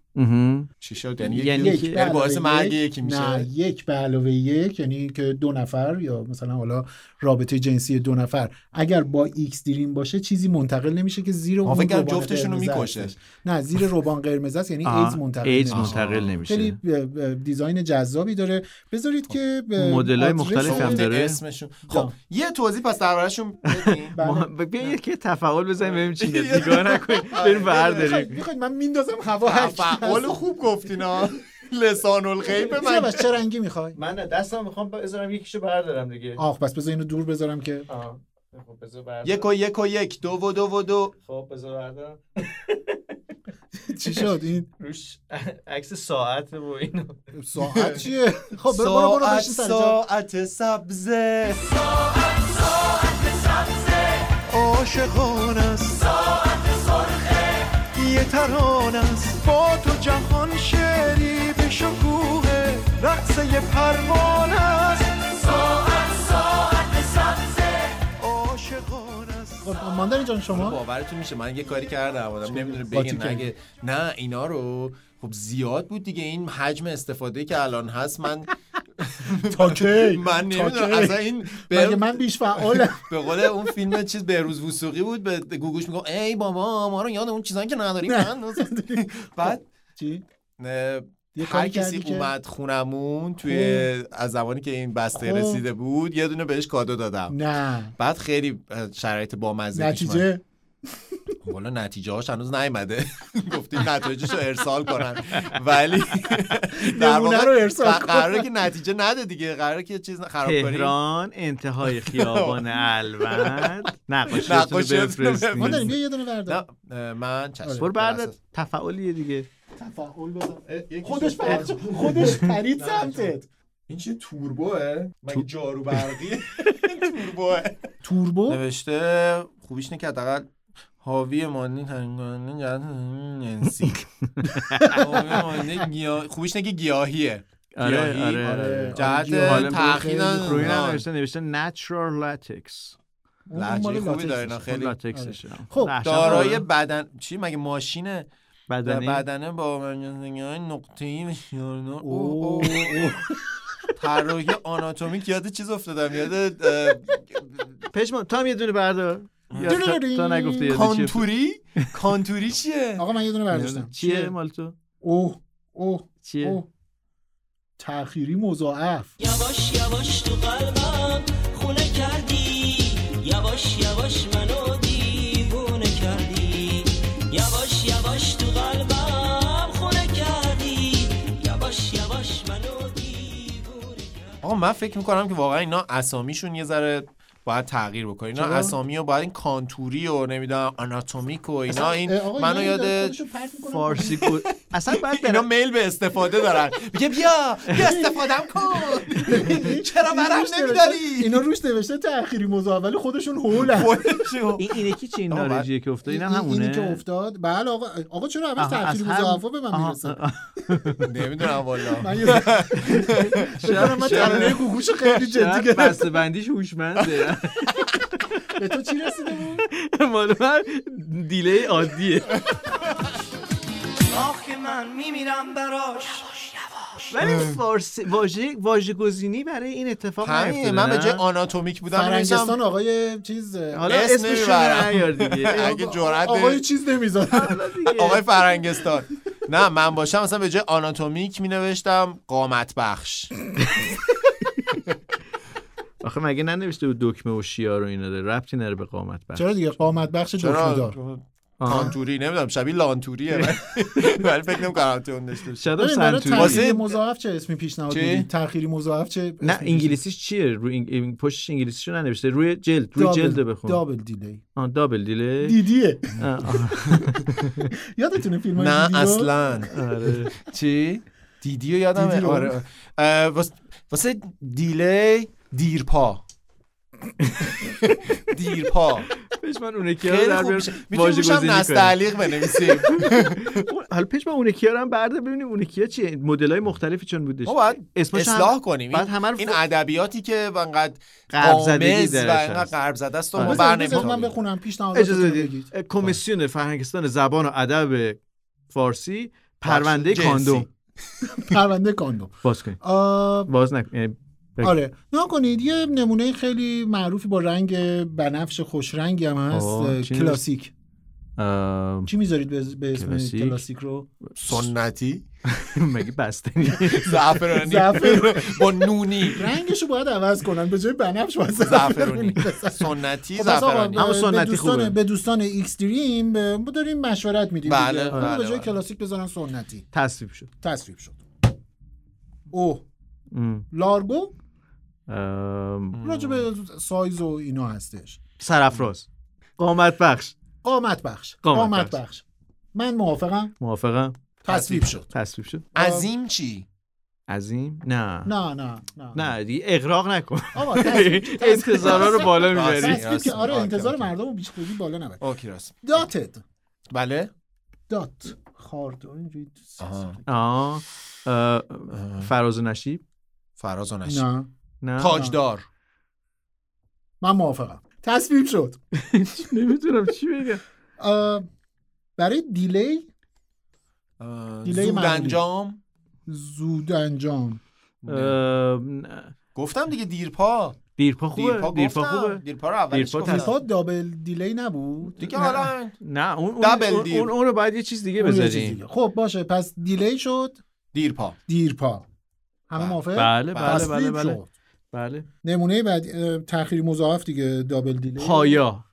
چی شد؟ یعنی یعنی که- به یعنی باعث علاوه مرگ یک- یکی میشه. نه یک به علاوه یک یعنی که دو نفر یا مثلا حالا رابطه جنسی دو نفر. اگر با XDream باشه چیزی منتقل نمیشه که زیر اون فکر جفتشون رو می‌کشه. نه زیر روبان قرمز است یعنی ایدز منتقل ایدز نمیشه. منتقل خیلی نمیشه ب- design جذابی داره. بذارید که ب- مدل‌های آدرس مختلفی هم داره. اسمشون. خب یه توضیح پس درباره‌شون بدین. بله. بیا یکی تفاعل بزنیم ببینیم چی میاد نگاه نکنیم بریم برداریم می‌خواید- می‌خواید من میندازم هوا هست. خوب گفتینا لسان الغیب من. سیاوش چه رنگی می‌خوای؟ من دستم می‌خوام بذارم یکیشو بردارم دیگه. آخ پس بذار اینو دور بذارم که. خب یک و یک و یک. دو و دو و دو. خب بذار بردارم. چی شد؟ این روش عکس ساعت و اینو. ساعت چیه؟ خب برو برو برو ساعت بشین سر جا. ساعت سبزه. عاشقان است یه تران است. با تو جهان شعری به شکوه رقص یه پروانه است. ساعت ساعت سبزه عاشقان است. خب ماندنی جان شما؟ باورتون میشه. من یه کاری کردم. آدم نمی‌دونه کردی. نگه. نه اینا رو. خب زیاد بود دیگه. این حجم استفاده که الان هست من تا کی? من نمی‌دونم؟ اصلا این مگه من بیش فعالم؟ به قول اون فیلم چیز بهروز وسوقی بود به گوگوش میگم ای بابا ما رو یاد اون چیزایی که نداریم من بعد چی؟ هر کسی اومد خونمون توی از زمانی که این بسته خب. رسیده بود یه دونه بهش کادو دادم. نه. بعد خیلی شرایط بامزه پیش اومد. نتیجه والا نتیجه هاش هنوز نیومده. گفتیم نتایجش رو ارسال کنن. ولی در واقع رو ارسال. قراره که نتیجه نده دیگه. قراره که چیز خراب کنیم تهران انتهای خیابان الوند. نقاشی بیا یه دونه بردار. من چشم برو بردار تفاعلیه دیگه. تفاعل بزن. خودش خودش پرید سمتت. این چیه توربوه؟ مگه جارو برقی توربوه. توربو؟ نوشته خوبیش اینه که حداقل حاوی مانی تنگانی جهت انسی حاوی مانی گیا- خوبیش که گیاهیه. آره؟ آره آره. جهت گیاهی تأخیر خیلی روی. نوشته نوشته natural latex. اون مال لحجه خوبی. داره اینا خیلی. لاتکسش خب، دارای بدن چی مگه ماشینه بدنی؟ بدنه با نقطه ای اوه، اوه. طراحی آناتومیک یاد چیز افتادم یاد پشمان تو هم یه دونه بردار. تا, تا نگفته یاد چی افتاد. کانتوری؟ کانتوری چیه؟ آقا من یه دونه برداشتم چیه مال تو؟ اوه اوه چیه؟ تأخیری مضاعف. یواش یواش تو قلبم خونه کردی. یواش یواش منو دیوونه کردی. یواش یواش تو قلبم خونه کردی. یواش یواش منو دیوونه کردی. آقا من فکر می‌کنم که واقعا اینا اسامیشون یه ذره باید تغییر بکنه اینا چرا؟ اسامی و باید این کانتوری و نمی‌دونم آناتومیک و اینا این منو یاد. فارسی کو- اصلا باید اینا میل به استفاده دارن. میگه بیا بیا استفادم کن. چرا برام نمیداری؟ اینا روش نوشته تأخیری مضاعف ولی خودشون هولن. این اینه کی آقا، نارنجیه که افتاد؟ این اینم همونه؟ اینی که افتاد. بله آقا آقا چرا اول تأخیری مضاعفا به من می‌رسه. نمی‌دونم من یه شاید من ترانه گوگوش خیلی جدی شاید گرفتم بسته بندیش هوشمنده. به تو چی رسیده بود؟ مال من دیلی عادیه. آخ که من میمیرم براش. ولی فارسی واژه واژه گزینی برای این اتفاق همین نیفتاده من به نه؟ جای آناتومیک بودم فرنگستان آقای چیز حالا اسم اسمش رو دیگه. اگه جرأت آقای چیز نمی‌ذاره دیگه. آقای فرنگستان. نه من باشم مثلا به جای آناتومیک می نوشتم قامت بخش. آخه مگه ننوشته بود دکمه و شیار و اینا داره؟ ربطی نره به قامت بخش. چرا دیگه؟ قامت بخش چرا؟ دکمه‌دار آها. کانتوری نمی‌دونم شبیه لانتوریه. ولی- فکر نمی‌کنم تو داشته باشه. شاید سنتوری. واسه- مضاعف چه اسمی پیشنهاد؟ میدی؟ تأخیری مضاعف چه نه انگلیسیش چیه؟ روی این- پشتش انگلیسیشو ننوشته. روی جلد روی جلد بخون. دابل دیلی آه دابل دیله دیدیه. یادتونه فیلم نه رو؟ اصلا. آره. چی؟ دیدیو رو؟ آره واس- واسه دیلی دیرپا. دیرپا. پیش من اونه کیا رو در خوب بیار میشه. می‌تونیم واژه گزینی کنیم. نستعلیق بنویسیم. حالا پیش من اونه کیا رو هم برده ببینیم اونه کیا چیه. مدل های مختلفی چون بودش. ما باید هم- اصلاح کنیم. بعد این, همه این ادبیاتی که انقدر غرب زدگی و انقدر. غرب زده است آره. ما من. بخونم پیشنهاداتتون اجازه رو بدید. کمیسیون فرهنگستان زبان و ادب فارسی پرونده. کاندوم. پرونده کاندوم. باز کنید. آه، باز نکن یعنی. آره. نه کنید یه نمونه خیلی معروفی با رنگ بنفش خوش رنگی هم هست کلاسیک. اه، چی می‌ذارید به به اسم کلاسیک؟ کلاسیک رو؟ سنتی. مگه بسته نیست؟ زعفرانی. زعفرانی. با نونی. رنگشو باید عوض کنن. به جای بنفش باید زعفرانی. سنتی خب زعفرانی. به- به سنتی دوستان خوبه. به دوستان XDream به- ما داریم مشورت میدیم بله، دیگه. بله، به جای بله. کلاسیک بزنن سنتی. تصویب شد. تصویب شد. او ام. لارگو؟ ام، راجع به سایز و اینا هستش. سرافراز. قامت بخش. قامت بخش. قامت بخش. من موافقم. موافقم؟ تصویب شد. تصویب شد. عظیم چی؟ عظیم؟ نه. نه نه نه. نه دیگه اغراق نکن. انتظارا رو بالا. می‌بری. که آره انتظار. مردم رو بیش خودی بالا نبر اوکی راست. داتد. بله؟ دات. خاردار اینجوری آها. آه. اه، فراز و نشیب؟ فراز و نشیب. نه نه. تاجدار. من موافقم. تصویب شد. نمی‌تونم چی بگم برای دیلی؟ زود. انجام. زود انجام. گفتم دیگه دیرپا. دیرپا خوبه دیرپا. خوبه. دیرپا رو اولش دیرپا دیرپا دابل دیلی نبود؟ دیگه. حالا نه اون اون, دبل اون, دیر. اون, اون رو باید یه چیز دیگه بذاریم. خب باشه. پس دیلی شد. دیرپا. دیرپا. همه بله. موافق؟ بله بله بله بله. بله. نمونه بعد اه، تأخیری مضاعف دیگه دابل دیلی. پایا.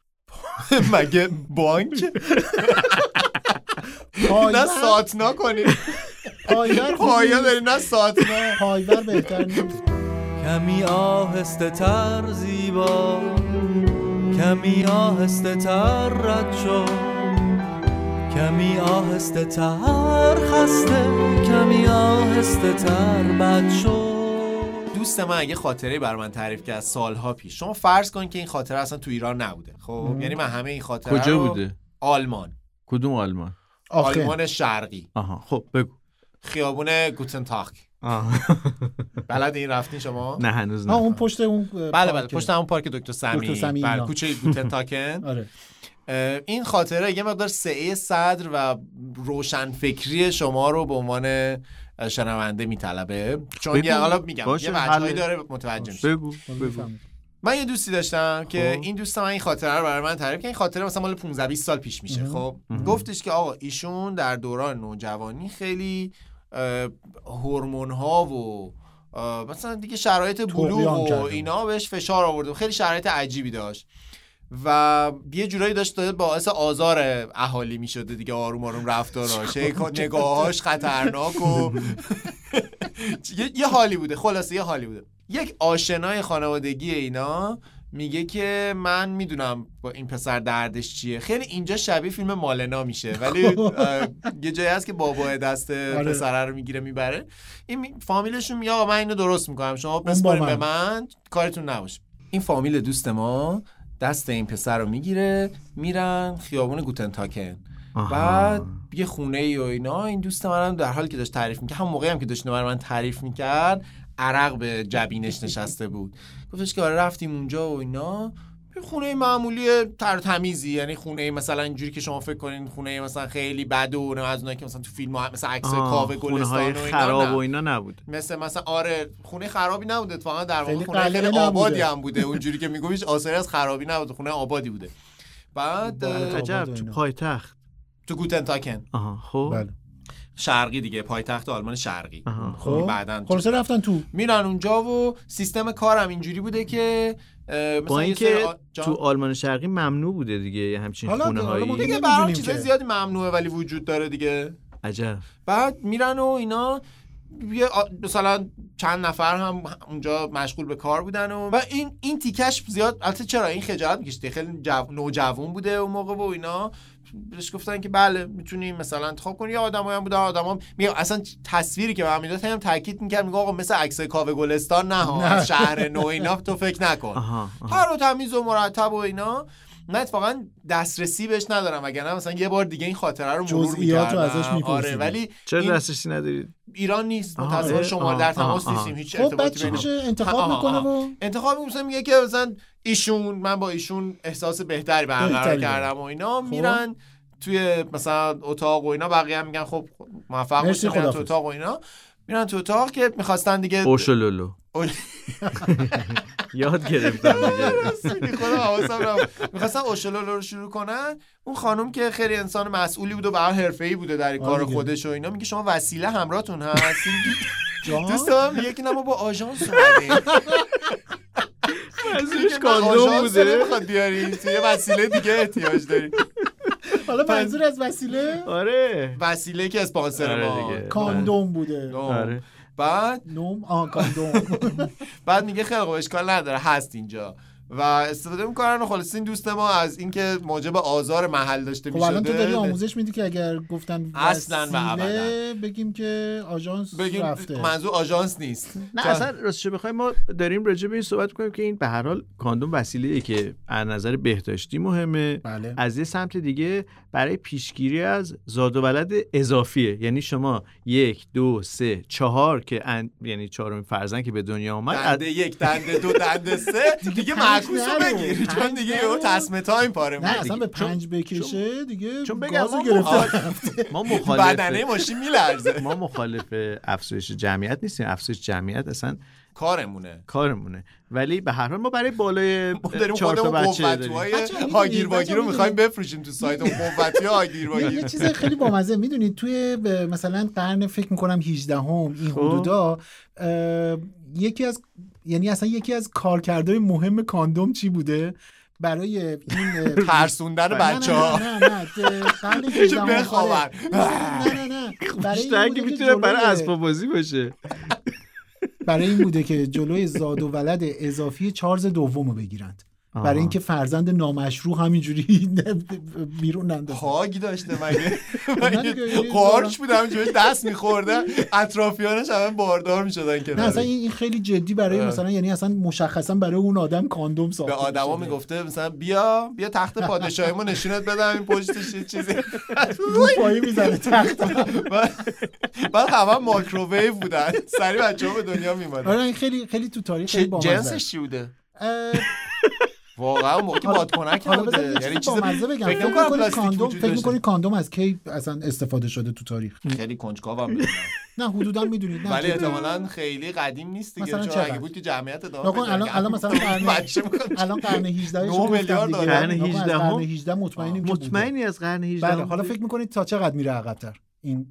مگه بانک؟ نه ساتنا کنید پایور پایا. داری نه ساتنا پایور بهتر نیست. کمی آهسته تر زیبا. کمی آهسته تر رد شو. کمی آهسته تر خسته. کمی آهسته تر بد شو. دوست من یه خاطره بر من تعریف کرد سالها پیش. شما فرض کن که این خاطره اصلا تو ایران نبوده. خب یعنی من همه این خاطره کجا رو- بوده؟ آلمان. کدوم آلمان؟ آخه. آلمان شرقی. آها خب بگو. خیابون گوتن تاک آه. بلد این رفتین شما؟ نه هنوز نه. اون پشت اون بله بله. پشت همون پارک دکتر سمی دکتر سمی بله. کوچه گوتن تاکن آره این خاطره یه مقدار سعه صدر و روشن فکری شما رو به عنوان شنونده میطلبه چون. یه حالا میگم یه وجهایی. داره متوجه میشه بگو بگو. من یه دوستی داشتم که خب. این دوست من این خاطره رو برای من تعریف کرد این خاطره مثلا مال 15 20 سال پیش میشه خب گفتش که آقا ایشون در دوران نوجوانی خیلی هورمون ها و مثلا دیگه شرایط بلوغ و. اینا بهش فشار آورده و خیلی شرایط عجیبی داشت و یه جورایی داشت باعث آزار اهالی می‌شده دیگه آروم آروم رفتاراش نگاهاش خطرناک و یه- حالی بوده خلاصه یه حالی بوده. یک آشنای خانوادگی اینا میگه که من می‌دونم با این پسر دردش چیه. خیلی اینجا شبیه فیلم مالنا میشه ولی یه جایی هست که بابا دست آره. پسره رو می‌گیره می‌بره. این می- فامیلشون میگه آقا من اینو درست می‌کنم شما بسپارین به. من کارتون نباشه. این فامیل دوست ما دست این پسر رو می‌گیره میرن خیابون گوتن تاکن آها. بعد یه خونه ای و اینا این دوست منم در حالی که داشت تعریف می‌کرد هم موقعی هم که داشت برای من تعریف می‌کرد عرق به جبینش نشسته بود. گفتش که آره رفتیم اونجا و اینا. یه خونه معمولی تر و تمیزی یعنی خونه مثلا اینجوری که شما فکر کنین خونه مثلا خیلی بد و نه از اونایی که مثلا تو فیلم ها مثلا عکس کاوه گلستان و اینا خراب. و اینا نبود مثل مثلا آره خونه خرابی نبوده اتفاقا در واقع خونه خیلی نبوده. آبادی هم بوده. اونجوری که میگویش آثاری از خرابی نبوده خونه آبادی بوده. بعد عجب تو. پایتخت. تو گوتن تاکن آها خب. بله. شرقی دیگه پایتخت آلمان شرقی. خب بعدن خلاصه رفتن تو. میرن اونجا و سیستم کارم اینجوری بوده که با اینکه آ- جان- تو آلمان شرقی ممنوع بوده دیگه یه همچین حالا- خونه هایی دیگه چیزای که. زیادی ممنوعه ولی وجود داره دیگه. عجب. بعد میرن و اینا یه مثلا چند نفر هم اونجا مشغول به کار بودن و, و این این تیکش زیاد البته چرا؟ این خجالت میکشته خیلی جو... نوجوان بوده اون موقع و اینا. بهش گفتن که بله می‌تونیم مثلا انتخاب کنی یه آدمایی هم بودن آدما میگم اصلا تصویری که به من می‌داد هم تاکید می‌کرد میگه آقا مثل عکس کاوه گلستان نه شهر نو اینا تو فکر نکن. هر و تمیز و مرتب و اینا من اتفاقا دسترسی بهش ندارم وگرنه مثلا یه بار دیگه این خاطره رو مرور می‌کردم. ازش می‌پرسیدی. آره ولی چرا این دسترسی ندارید ایران نیست متأسفانه شما در تماس نیستیم. هیچ خب ارتباطی بین انتخاب می‌کنه. و انتخاب می‌کنه میگه که مثلا ایشون من با ایشون احساس بهتری برقرار کردم و اینا. میرن توی مثلا اتاق و اینا بقیه هم میگن خب موفق میرن تو. اتاق و اینا. میرن تو اتاق که می‌خواستن دیگه اوشولولو اول- یاد گرفتم دیگه. خدا حواسم نبود. می‌خواستن اوشلولو رو شروع کنن. اون خانم که خیلی انسان مسئولی بود و به هر حرفه‌ای بوده در آره کار. خودش و اینا میگه شما وسیله همراهتون هست. جان دوست من میگه که نه ما با آژانس اومدیم. منظورش کاندوم بوده. نمی‌خواد بیاری تو یه وسیله دیگه احتیاج داری حالا منظور از وسیله؟ آره. وسیله که اسپانسر آره ما. دیگه. کاندوم بوده. آره. بعد؟ نوم؟ آه کاندوم. بعد میگه خیلی خوب اشکال نداره. هست اینجا. و استفاده می‌کنن و خلاص این دوست ما از اینکه موجب آزار محل داشته خب می‌شده الان تو داری آموزش میدی که اگر گفتن اصلاً و وسیله بگیم که آژانس بگیم رفته. منظور آژانس نیست. نه چون- اصلا راستش بخوایم ما داریم راجع به این صحبت کنیم که این به هر حال کاندوم وسیله ای که از نظر بهداشتی مهمه. بله. از یه سمت دیگه برای پیشگیری از زاد و ولد اضافیه یعنی شما یک دو سه چهار که ان... یعنی چهارمین فرزند که به دنیا آمد از... دنده یک دنده دو دنده سه دیگه معکوس رو نرو. بگیر چون دیگه. یهو تصمه تایم پاره نه. اصلا به پنج بکشه دیگه چون بگم گازو ما مخالف ما مخالف بدنه ماشین میلرزه ما مخالف افزایش جمعیت نیستیم افزایش جمعیت اصلا کارمونه. کارمونه. ولی به هر حال ما برای بالای ما داریم چهار تا خودمون بچه داریم. هاگیر واگیر رو می‌خوایم بفروشیم تو سایت اون قوتی هاگیر یه واگیر یه چیز خیلی بامزه. می‌دونید توی مثلا قرن فکر می‌کنم 18 هم این خب. حدودا یکی از یعنی اصلا یکی از کارکردهای مهم کاندوم چی بوده؟ برای این ترسوندن نه، بچه نه ها نه نه نه قرن 18 که هم بخوابن. آره. نه نه نه برای می‌تونه برای اسباب بازی باشه. برای این بوده که جلوی زاد و ولد اضافی چارلز دوم رو بگیرند. برای اینکه فرزند نامشروع همینجوری بیرون نندازه. هاگ داشته مگه؟ نه قارچ بود همینجوری دست میخورده اطرافیانش همه باردار می‌شدن نه کنار اصلا این این خیلی جدی برای. مثلا یعنی اصلا مشخصا برای اون آدم کاندوم ساخته به آدما. می‌گفته مثلا بیا بیا تخت پادشاهیمو نشونت بدم این پشتش یه چیزی؟ روپایی می‌زنه تخت. بعد همه ماکروویو بودن. سری بچه‌ها به دنیا میمدن. آره این خیلی خیلی تو تاریخ خیلی جنسش. چی بوده؟ واقعا اون موقع که بادکنک نبوده یه یعنی چیز بامزه بگم فکر می‌کنی پلاستیک کاندوم فکر. می‌کنی کاندوم از کی اصلا استفاده شده تو تاریخ خیلی کنجکاوم بدونم نه حدودا می‌دونید نه ولی. احتمالاً خیلی قدیم نیست دیگه مثلا چون؟ اگه بود که جمعیت ادامه نکن پیدا الان. الان مثلا قرن بچه می‌کنه. الان قرن 18 نه شو میلیارد. قرن نکن، از 18 قرن 18 مطمئنیم. مطمئنی از قرن 18 بله حالا فکر می‌کنید تا چقدر میره عقب‌تر این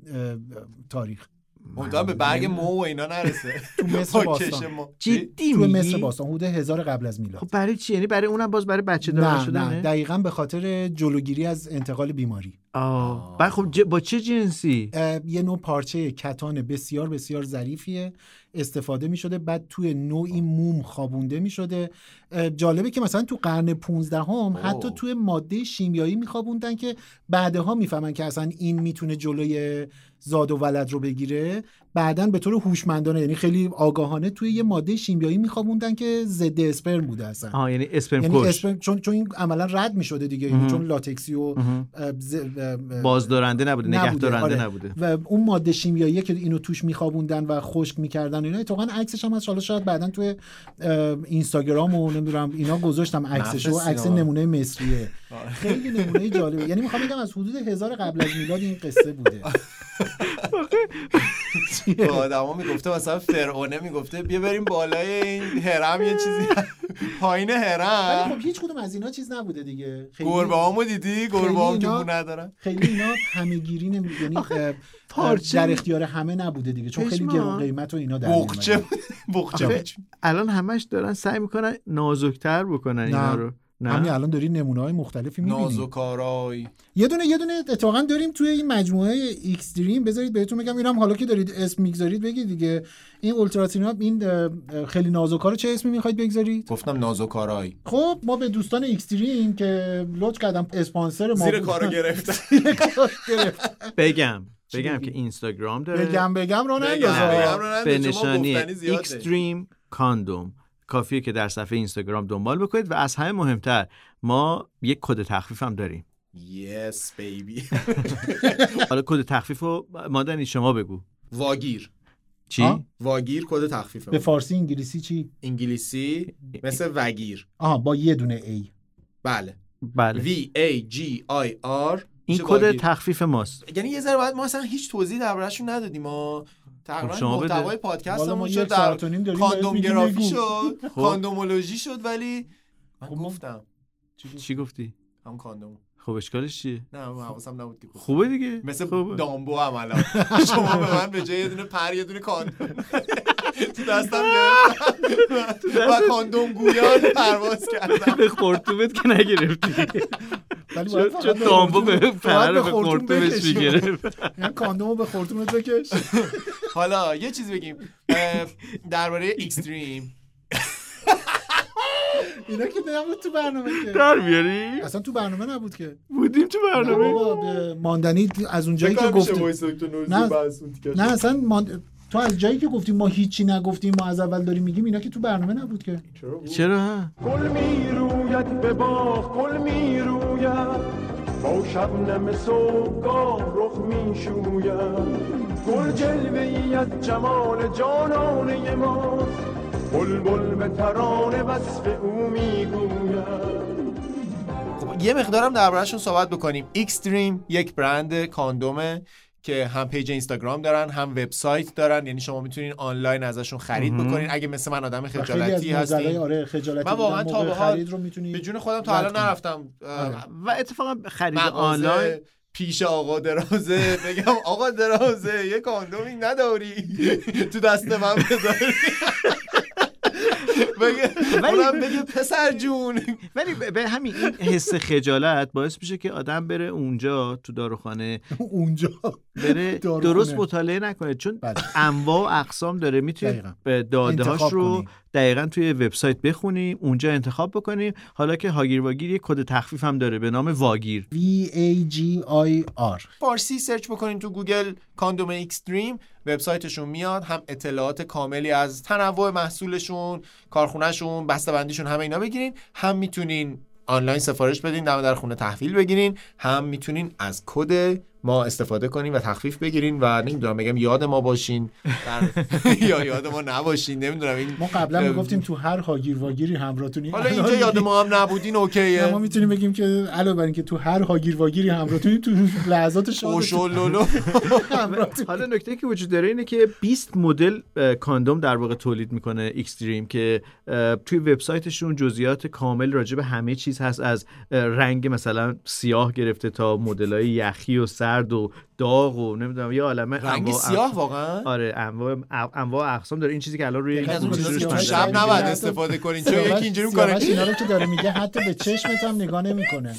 تاریخ امیدوارم به برگ مو و اینا نرسه. تو مصر با باستان. جدی تو مصر باستان. حدود هزار قبل از میلاد. خب برای چی؟ یعنی برای اونم باز برای بچه دار نه نه. شدنه دقیقا به خاطر جلوگیری از انتقال بیماری. آه. بعد خب ج- با چه جنسی؟ یه نوع پارچه کتان بسیار بسیار ظریفیه. استفاده می شده بعد توی نوعی موم خوابونده می شده جالبه که مثلا تو قرن 15 هم حتی توی ماده شیمیایی می خوابوندن که بعدها می‌فهمن که اصلا این می‌تونه جلوی زاد و ولد رو بگیره. بعدا به طور هوشمندانه یعنی خیلی آگاهانه توی یه ماده شیمیایی میخوابوندن که ضد اسپرم بوده اصلا. آه یعنی اسپرم یعنی کش. اسپرم چون چون این عملا رد می‌شده دیگه یعنی چون لاتکسی و ز- بازدارنده نبوده نبوده، دارنده آره. نبوده. و اون ماده شیمیایی که اینو توش میخوابوندن و خشک می‌کردن اینا اتفاقا عکسش هم از حالا شاید بعدا توی اینستاگرام و نمی‌دونم اینا گذاشتم عکسش و عکس. نمونه مصریه. خیلی نمونه جالبه. یعنی می‌خوام بگم از حدود هزار قبل از میلاد این قصه بوده. به آدما می‌گفته مثلا فرعونه می‌گفته بیا بریم بالای این هرم یه چیزی. پایین ولی هرم خب هیچ کدوم از اینا چیز نبوده دیگه. خیلی گربه هامو دیدی گربه هم که ندارن. خیلی اینا همه گیری نمی... یعنی پارچه- در اختیار همه نبوده دیگه چون خیلی. گرون قیمت و اینا در. بقچه آخه الان همش دارن سعی می‌کنن نازکتر بکنن اینا نه. رو. همین نه الان داری نمونه های مختلفی می‌بینی نازوکارای یه دونه یه دونه اتفاقا داریم توی این مجموعه ایکستریم بذارید بهتون بگم اینم حالا که دارید اسم می‌گذارید بگید دیگه. این ultra thin ا این خیلی نازکا رو چه اسمی می‌خواید بگذارید؟ گفتم نازوکارای خب ما به دوستان ایکس دریم که لطف کردم اسپانسر ما زیر. کارو گرفتن. بگم. بگم؟ که اینستاگرام داره. بگم بگم رو. بگم. رو به نشانی. ایکس دریم کاندوم کافیه که در صفحه اینستاگرام دنبال بکنید و از همه مهمتر ما یک کد تخفیف هم داریم. yes baby حالا کد تخفیف رو مادنی شما بگو. واگیر. چی؟ واگیر کد تخفیفه. به فارسی انگلیسی چی؟ انگلیسی مثل وگیر. آها با یه دونه A بله. بله. V A G I R این کد. تخفیف ماست یعنی یه ذره باید ما اصلا هیچ توضیح دربارهشون ندادیم ما تقریبا خب. محتوای پادکستمون ما شد در کاندوم گرافی. شد خب. کاندومولوژی شد ولی من خب گفتم چی گفتی هم کاندوم خب اشکالش چیه نه من حواسم نبود که. خوبه دیگه مثل خوبه. دامبو هم الان شما به من به جای یه دونه پر یه دونه کاندوم تو دستم گرفتم. و کاندوم گویان پرواز کردم. به خورتومت که نگرفتی. چون دامبو به باید به خورتوم خورتومش. می‌گرفت. یعنی کاندومو به خورتومت بکش. حالا یه چیز بگیم. درباره اکستریم اینا که نبود تو برنامه که. در بیاری؟ اصلا تو برنامه نبود که. بودیم تو برنامه؟ ماندنی از اون جایی که گفتی نه نه اصلا مان- تو از جایی که گفتیم ما هیچی نگفتیم ما از اول داریم میگیم اینا که تو برنامه نبود که. چرا ها؟ گل می روید به باغ گل می روید با شبنم صبحگاه رخ می شوید گل جلوه ای از جمال جانانه ماست بلبل به ترانه وصف او می گوید خب یه مقدارم دربارهشون صحبت بکنیم. ایکس دریم یک برند کاندومه که هم page اینستاگرام دارن هم وبسایت دارن. یعنی شما می‌تونین آنلاین ازشون خرید. بکنین. اگه مثل من آدم خجالتی هستین. آره خجالتی من واقعا تا به حال خرید رو می‌تونی به جون خودم تا الان. نرفتم. آره. و اتفاقا خرید آنلاین. پیش آقا درازه. بگم آقا درازه یه کاندومی نداری. تو دست من بذاری. بگه اونم بگه پسر جون ولی به- همین این حس خجالت باعث میشه که آدم بره اونجا تو داروخانه اونجا بره. درست مطالعه نکنه چون بله. انواع و اقسام داره می‌تونه دقیقاً. داده هاش رو. دقیقا توی وبسایت بخونیم اونجا انتخاب بکنیم حالا که هاگیر واگیر یه کد تخفیف هم داره به نام واگیر V A G I R فارسی search بکنین تو گوگل کاندوم ایکس دریم وبسایتشون میاد هم اطلاعات کاملی از تنوع محصولشون کارخونهشون بسته‌بندیشون همه اینا بگیرین. هم می‌تونین آنلاین سفارش بدین دم در خونه تحویل بگیرین. هم می‌تونین از کد ما استفاده کنین و تخفیف بگیرین و نمی‌دونم بگم یاد ما باشین. یا یاد ما نباشین نمی‌دونم این ما قبلا می‌گفتیم تو هر هاگیر واگیری همراهتونی حالا اینجا یاد ما هم نبودین نه، ما okay ه می‌تونیم بگیم که علاوه بر اینکه تو هر هاگیر واگیری همراهتونی تو لحظات شاد اوشولولو حالا نکته که وجود داره اینه که 20 مدل کاندوم در واقع تولید می‌کنه اکستریم که توی وبسایتشون جزئیات کامل راجع به همه چیز هست از رنگ مثلا سیاه گرفته تا مدلای یخی و سرد و داغ و نمی‌دونم یه عالمه رنگ سیاه واقعا؟ آره انواع انواع اقسام داره. این چیزی که الان روی. شب نباید استفاده کنین چون یکی اینجوری می‌کنه. اینا رو که داره میگه حتی به چشمت هم نگاه نمی‌کنه.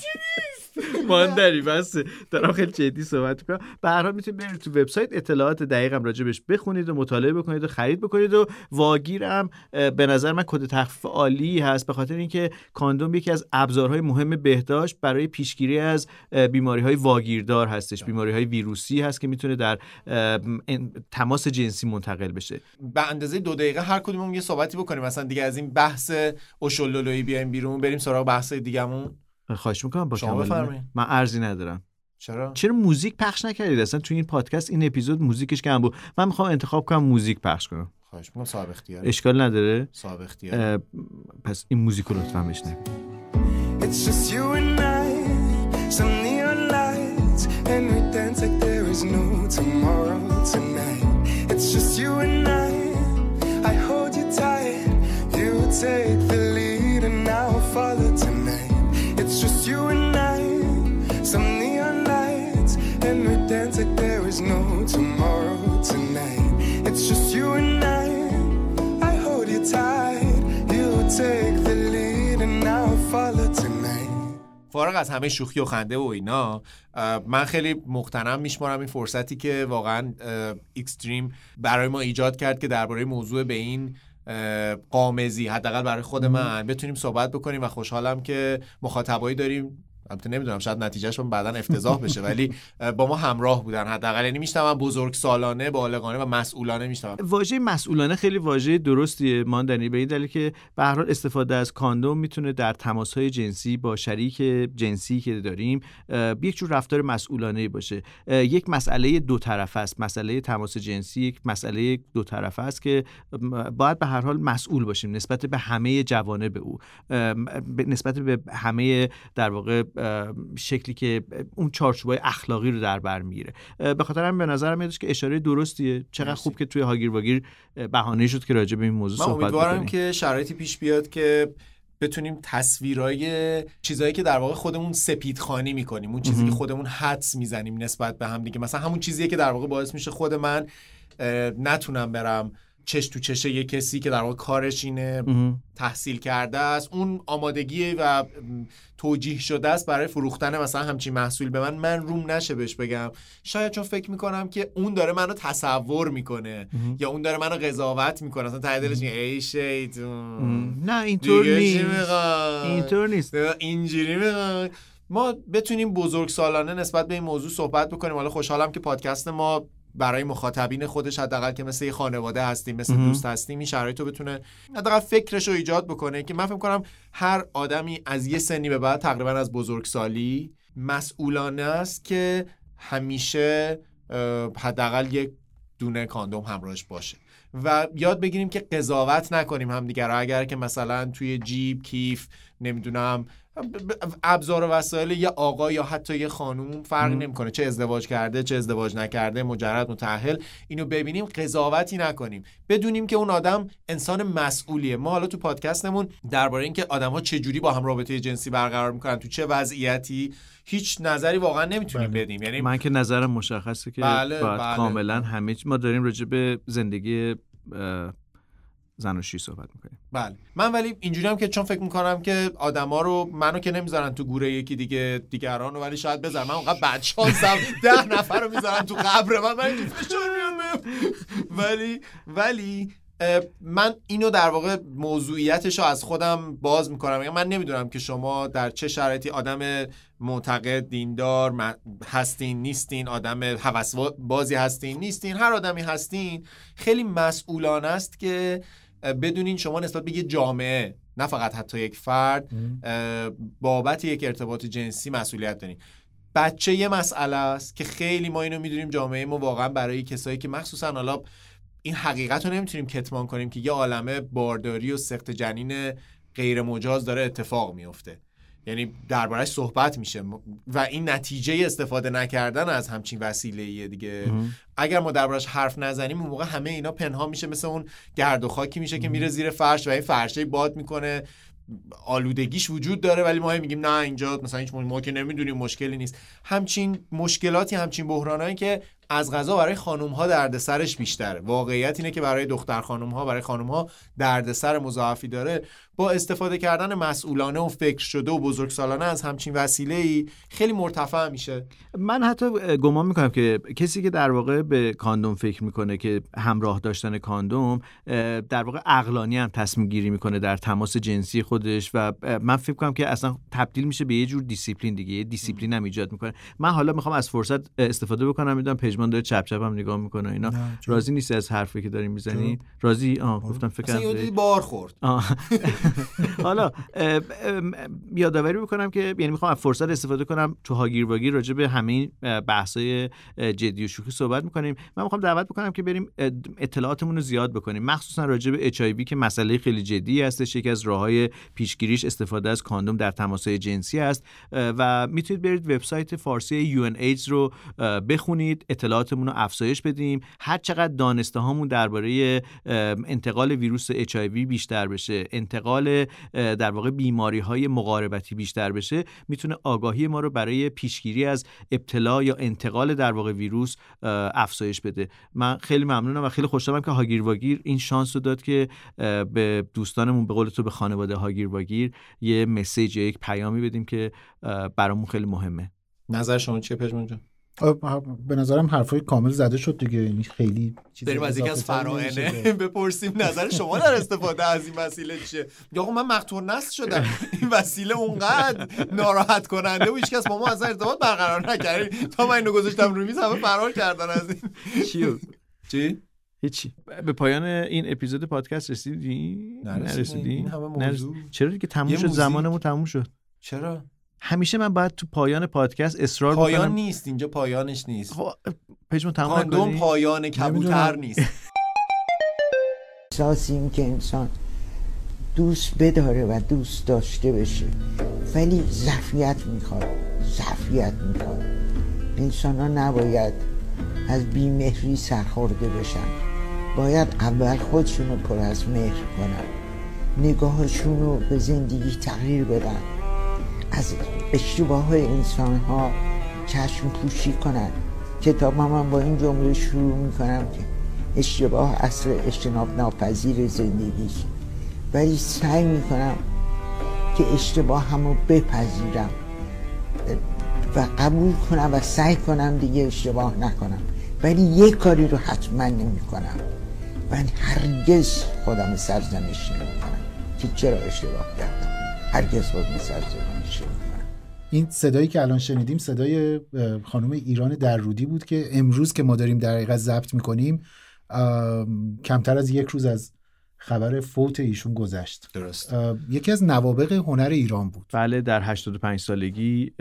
ماندری بس دارم خیلی جدی صحبت می‌کنم. به هر حال می‌تونید برید تو وبسایت اطلاعات دقیقم راجبش بخونید و مطالعه بکنید و خرید بکنید و واگیرم به نظر من کد تخفیف عالی هست. به خاطر اینکه کاندوم یکی از ابزارهای مهم بهداشت برای پیشگیری از بیماری های واگیردار هستش. بیماری های ویروسی هست که می‌تونه در تماس جنسی منتقل بشه. به اندازه دو دقیقه هر کدوممون یه صحبتی بکنیم. مثلا دیگه از این بحث اوشولولویی بیایم بیرون بریم سراغ بحث دیگه‌مون. خواهش می‌کنم با شما کمال. من ارزی ندارم. چرا؟ چرا موزیک پخش نکردید؟ اصلا تو این پادکست این اپیزود موزیکش کم بود. من می‌خوام انتخاب کنم موزیک پخش کنم. خواهش می‌کنم صاحب اختیار اشکال نداره. صاحب اختیار پس این موزیک رو لطفا بشنوید. It's just you and I, some neon lights, and we dance like there is no tomorrow tonight. It's just you and I, I hold you tight, you take the lead, and I'll follow. It's just you and I, some neon lights, and we dance like there is no tomorrow tonight. It's just you and I, I hold you tight, you take the lead, and I'll follow tonight. فارغ از همه شوخی و خنده و اینا من خیلی مقتنم میشمارم این فرصتی که واقعا اکستریم برای ما ایجاد کرد که درباره موضوع به این قامزی حداقل برای خود من. بتونیم صحبت بکنیم و خوشحالم که مخاطبایی داریم البته نمی‌دونم شاید نتیجهش بعدا افتضاح بشه ولی با ما همراه بودن حداقل. یعنی میشنوم بزرگ سالانه بالغانه و مسئولانه میشنوم. واژه مسئولانه خیلی واژه درستیه ماندنی. به این دلیل که به هر حال استفاده از کاندوم می‌تونه در تماسهای جنسی با شریک جنسی که داریم یک جور رفتار مسئولانه باشه. یک مسئله دو طرفه است. مسئله تماس جنسی یک مسئله دو طرفه است که باید به هر حال مسئول باشیم نسبت به همه جوانب او. نسبت به همه در واقع شکلی که اون چارچوبای اخلاقی رو در بر می‌گیره. به خاطر همین به نظرم میادش که اشاره درستیه. چقدر مرسی. خوب که توی هاگیر واگیر بهانه شد که راجع به این موضوع صحبت امیدوارم بکنیم. که شرایطی پیش بیاد که بتونیم تصویرای چیزایی که در واقع خودمون سپیدخانی می‌کنیم اون چیزی که خودمون حدس می‌زنیم نسبت به هم دیگه. مثلا همون چیزیه که در واقع باعث میشه خود من نتونم برم چش تو چش یه کسی که در واقع کارش اینه. تحصیل کرده است. اون آمادگی و توجیه شده است برای فروختن مثلا همچین محصول به من من روم نشه بهش بگم. شاید چون فکر می‌کنم که اون داره منو تصور می‌کنه یا اون داره منو قضاوت می‌کنه. اصلا ته دلش میگه ای شیطون نه اینطور نیست؟ اینطور نیست. اینجوری؟ ما بتونیم بزرگ سالانه نسبت به این موضوع صحبت بکنیم. حالا خوشحالم که پادکست ما برای مخاطبین خودش حداقل که مثل یه خانواده هستیم مثل. دوست هستیم این شرایط رو بتونه حداقل فکرش رو ایجاد بکنه که من فکر کنم هر آدمی از یه سنی به بعد تقریبا از بزرگسالی مسئولانه است که همیشه حداقل یک دونه کاندوم همراهش باشه و یاد بگیریم که قضاوت نکنیم همدیگر رو اگر که مثلا توی جیب کیف نمی‌دونم ابزار و وسایل یه آقا یا حتی یه خانوم فرقی نمی‌کنه. چه ازدواج کرده چه ازدواج نکرده مجرد متأهل اینو ببینیم قضاوتی نکنیم. بدونیم که اون آدم انسان مسئولیه. ما حالا تو پادکستمون درباره اینکه آدم ها چه جوری با هم رابطه جنسی برقرار می‌کنن تو چه وضعیتی هیچ نظری واقعا نمی‌تونیم بدیم. یعنی من که نظرم مشخصه که بله، باید بله. کاملا همه ما داریم راجع به زندگی زناشویی صحبت می‌کنیم. بله. من ولی اینجوری هم که چون فکر می‌کنم که آدما رو منو که نمی‌ذارن تو گوره یکی دیگه دیگران رو ولی شاید بذارن من اونقدر بدشانسم ده نفر رو می‌ذارن تو قبر من من فشار. ولی ولی من اینو در واقع موضوعیتش رو از خودم باز می‌کنم. یعنی من نمی‌دونم که شما در چه شرایطی آدم معتقد دیندار هستین نیستین آدم هوس بازی هستین نیستین هر آدمی هستین خیلی مسئولانه است که بدونین شما نسبت به یه جامعه نه فقط حتی یک فرد بابت یک ارتباط جنسی مسئولیت دارین. بچه یه مسئله است که خیلی ما اینو می‌دونیم جامعه ما واقعا برای کسایی که مخصوصا حالا این حقیقت رو نمی‌تونیم کتمان کنیم که یه عالمه بارداری و سخت جنین غیر مجاز داره اتفاق میفته یعنی دربارش صحبت میشه. و این نتیجه استفاده نکردن از همچین وسیله دیگه. اگر ما دربارش حرف نزنیم اون موقع همه اینا پنهان میشه مثل اون گرد و خاکی میشه که میره زیر فرش و این فرشه باد می‌کنه. آلودگیش وجود داره ولی ما میگیم نه اینجا مثلا هیچ ما که نمی‌دونیم مشکلی نیست. همچین مشکلاتی همچین بحرانایی که از غذا برای خانم ها دردسرش بیشتره واقعیت اینه که برای دختر خانم ها برای خانم ها دردسر مضاعفی داره. با استفاده کردن مسئولانه و فکر شده و بزرگسالانه از همچین وسیله ای خیلی مرتفع میشه. من حتی گمان می‌کنم که کسی که در واقع به کاندوم فکر می‌کنه که همراه داشتن کاندوم در واقع عقلانی هم تصمیم گیری می‌کنه در تماس جنسی خودش و من فکر کنم که اصلا تبدیل میشه به یه جور دیسیپلین دیگه. یه دیسیپلین هم ایجاد می‌کنه. من حالا می‌خوام از فرصت استفاده بکنم می‌دونم پژمان داره چپ چپ هم نگاه می‌کنه اینا. راضی نیستی از حرفی که داریم می‌زنی؟ راضی؟ آه گفتم فکر کنم بار خورد. حالا یادآوری بکنم که یعنی می‌خوام از فرصت استفاده کنم تو هاگیر واگیر راجع به همه این بحثای جدی و شوخی صحبت می‌کنیم. من می‌خوام دعوت بکنم که بریم اطلاعاتمون رو زیاد بکنیم. مخصوصا راجع به اچ که مسئله خیلی جدی هستش. یکی از راههای پیشگیریش استفاده از کاندوم در تماسهای جنسی است. و می‌تونید برید وبسایت فارسی ایدز رو بخونید. اطلاعاتمون رو افزایش بدیم. هر چقدر دانسته هامون درباره انتقال ویروس اچ بیشتر بشه انتقال در واقع بیماری های مقاربتی بیشتر بشه می‌تونه آگاهی ما رو برای پیشگیری از ابتلا یا انتقال در واقع ویروس افزایش بده. من خیلی ممنونم و خیلی خوشحالم که هاگیر واگیر این شانس رو داد که به دوستانمون به قول تو به خانواده هاگیر واگیر یه مسیج یا یک پیامی بدیم که برامون خیلی مهمه. نظر شما چیه پژمان جان؟ به نظرم حرفای کامل زده شد دیگه. یعنی خیلی چیز بریم از یکی از نمیشه. بپرسیم نظر شما در استفاده از این وسیله چیه. یا آقا من مقتول نسل شدم. این وسیله اونقدر ناراحت کننده و هیچکس با ما از ارتباط برقرار نکرد. تا من اینو گذاشتم روی میز همه فرار کردن از این. چیو چی؟ هیچی. به پایان این اپیزود پادکست رسیدی؟ نرسیدیم. این همه موضوع. چرا دیگه تموم شد. زمانمون تموم شد. چرا؟ همیشه من باید تو پایان پادکست اصرار پایان بکنم. نیست اینجا پایانش نیست. خب پژمان تموم کاندوم؟ پایان کبوتر. نیست. احساس این که انسان دوست بداره و دوست داشته بشه ولی ظرفیت می‌خواد ظرفیت می‌خواد. انسان ها نباید از بیمهری سرخورده بشن. باید اول خودشون رو پر از مهر کنن. نگاهشون رو به زندگی تغییر بدن. از اشتباه انسان ها چشم پوشی کنن. کتاب من با این جمله شروع می‌کنم که اشتباه اصل اجتناب ناپذیر زندگیش ولی سعی می‌کنم که اشتباه همو بپذیرم. و قبول کنم و سعی کنم دیگه اشتباه نکنم. ولی یک کاری رو حتما نمی کنم من هرگز خودم سرزنش نمی کنم که چرا اشتباه کردم؟ هرگز خودم سرزنش کنم این صدایی که الان شنیدیم صدای خانم ایران درودی بود که امروز که ما داریم در حقیقت ضبط می‌کنیم کمتر از یک روز از خبر فوت ایشون گذشت. درست. یکی از نوابق هنر ایران بود. بله در 85 سالگی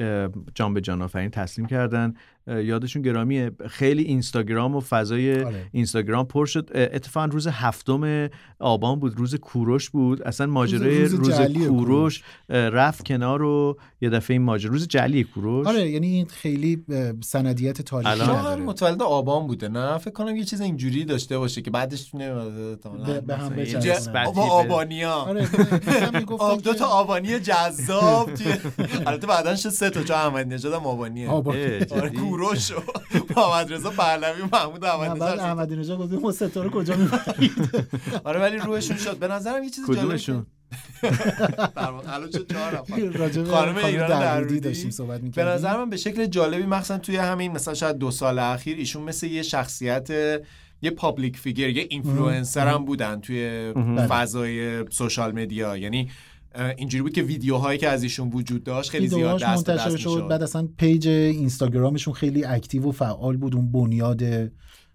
جان به جان آفرین تسلیم کردن. یادشون گرامیه. خیلی اینستاگرام و فضای آره. اینستاگرام پر شد. اتفاقا روز هفتم آبان بود روز کوروش بود. اصلا ماجرای روز روز, جعلی کوروش. رفت کنار و یه دفعه این ماجرا. روز جعلی کوروش. آره یعنی این خیلی سندیت تاریخی الان- نداره. متولد آبان بوده نه؟ فکر کنم یه چیز اینجوری داشته باشه که بعدش نمیاد به- به هم آبانیا. آره دو تا آبانی جذاب البته بعدن شد سه تا چون احمدی نژاد آبانیه. کوروش و محمد رضا پهلوی و محمود نه، احمدی نژاد. احمدی نژاد گفت ما ستاره کجا می‌برید آره ولی روحشون شد. به نظرم یه چیز جالبی کدومشون؟ در واقع الان شد چهار نفر. خانم ایران درودی داشتیم صحبت به نظر من به شکل جالبی مخصوصا توی همین مثلا شاید دو سال اخیر ایشون مثل یه شخصیت یه public figure یه اینفلوئنسر هم بودن توی بله. فضای social media. یعنی اینجوری بود که ویدیوهایی که از ایشون وجود داشت خیلی زیاد دست به منتشر دست شد. بعد اصلا page اینستاگرامشون خیلی active و فعال بود اون بنیاد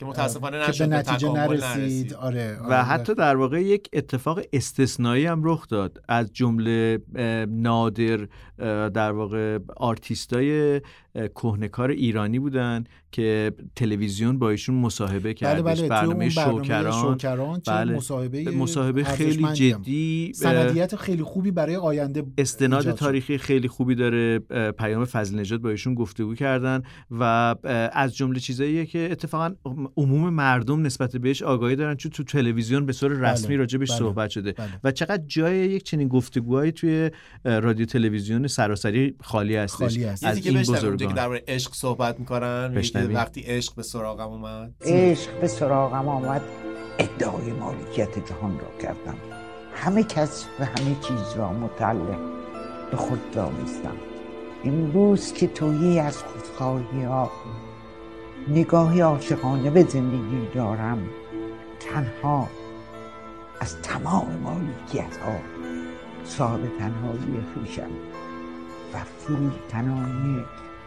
که متاسفانه که به نشد به نتیجه نرسید. نرسید. آره, آره. و حتی در واقع یک اتفاق استثنایی هم رخ داد. از جمله نادر در واقع آرتیستای کهنکار ایرانی بودن که تلویزیون با ایشون مصاحبه بله کردش بله توی برنامه اون شوکران شوکران بله. مصاحبه مصاحبه خیلی. جدی سندیت خیلی خوبی برای آینده استناد. تاریخی خیلی خوبی داره پیام فضل نژاد با ایشون گفتگو کردن و از جمله چیزاییه که اتفاقا عموم مردم نسبت بهش آگاهی دارن چون تو تلویزیون به صورت رسمی بله، راجبش بله، صحبت شده بله. و چقدر جای یک چنین گفتگوهایی توی رادیو تلویزیون سراسری خالی هستش خالی هست. از این بشنویم اونجا که درباره عشق صحبت می‌کنن. وقتی عشق به سراغم اومد. عشق به سراغم آمد ادعای مالکیت جهان را کردم. همه کس و همه چیز را متعلق به خود دانستم امروز که تویی از خودخواهی ها نگاهی عاشقانه به زندگی دارم تنها از تمام مالکیت ها صاحب تنهایی خویشم و فروتنانه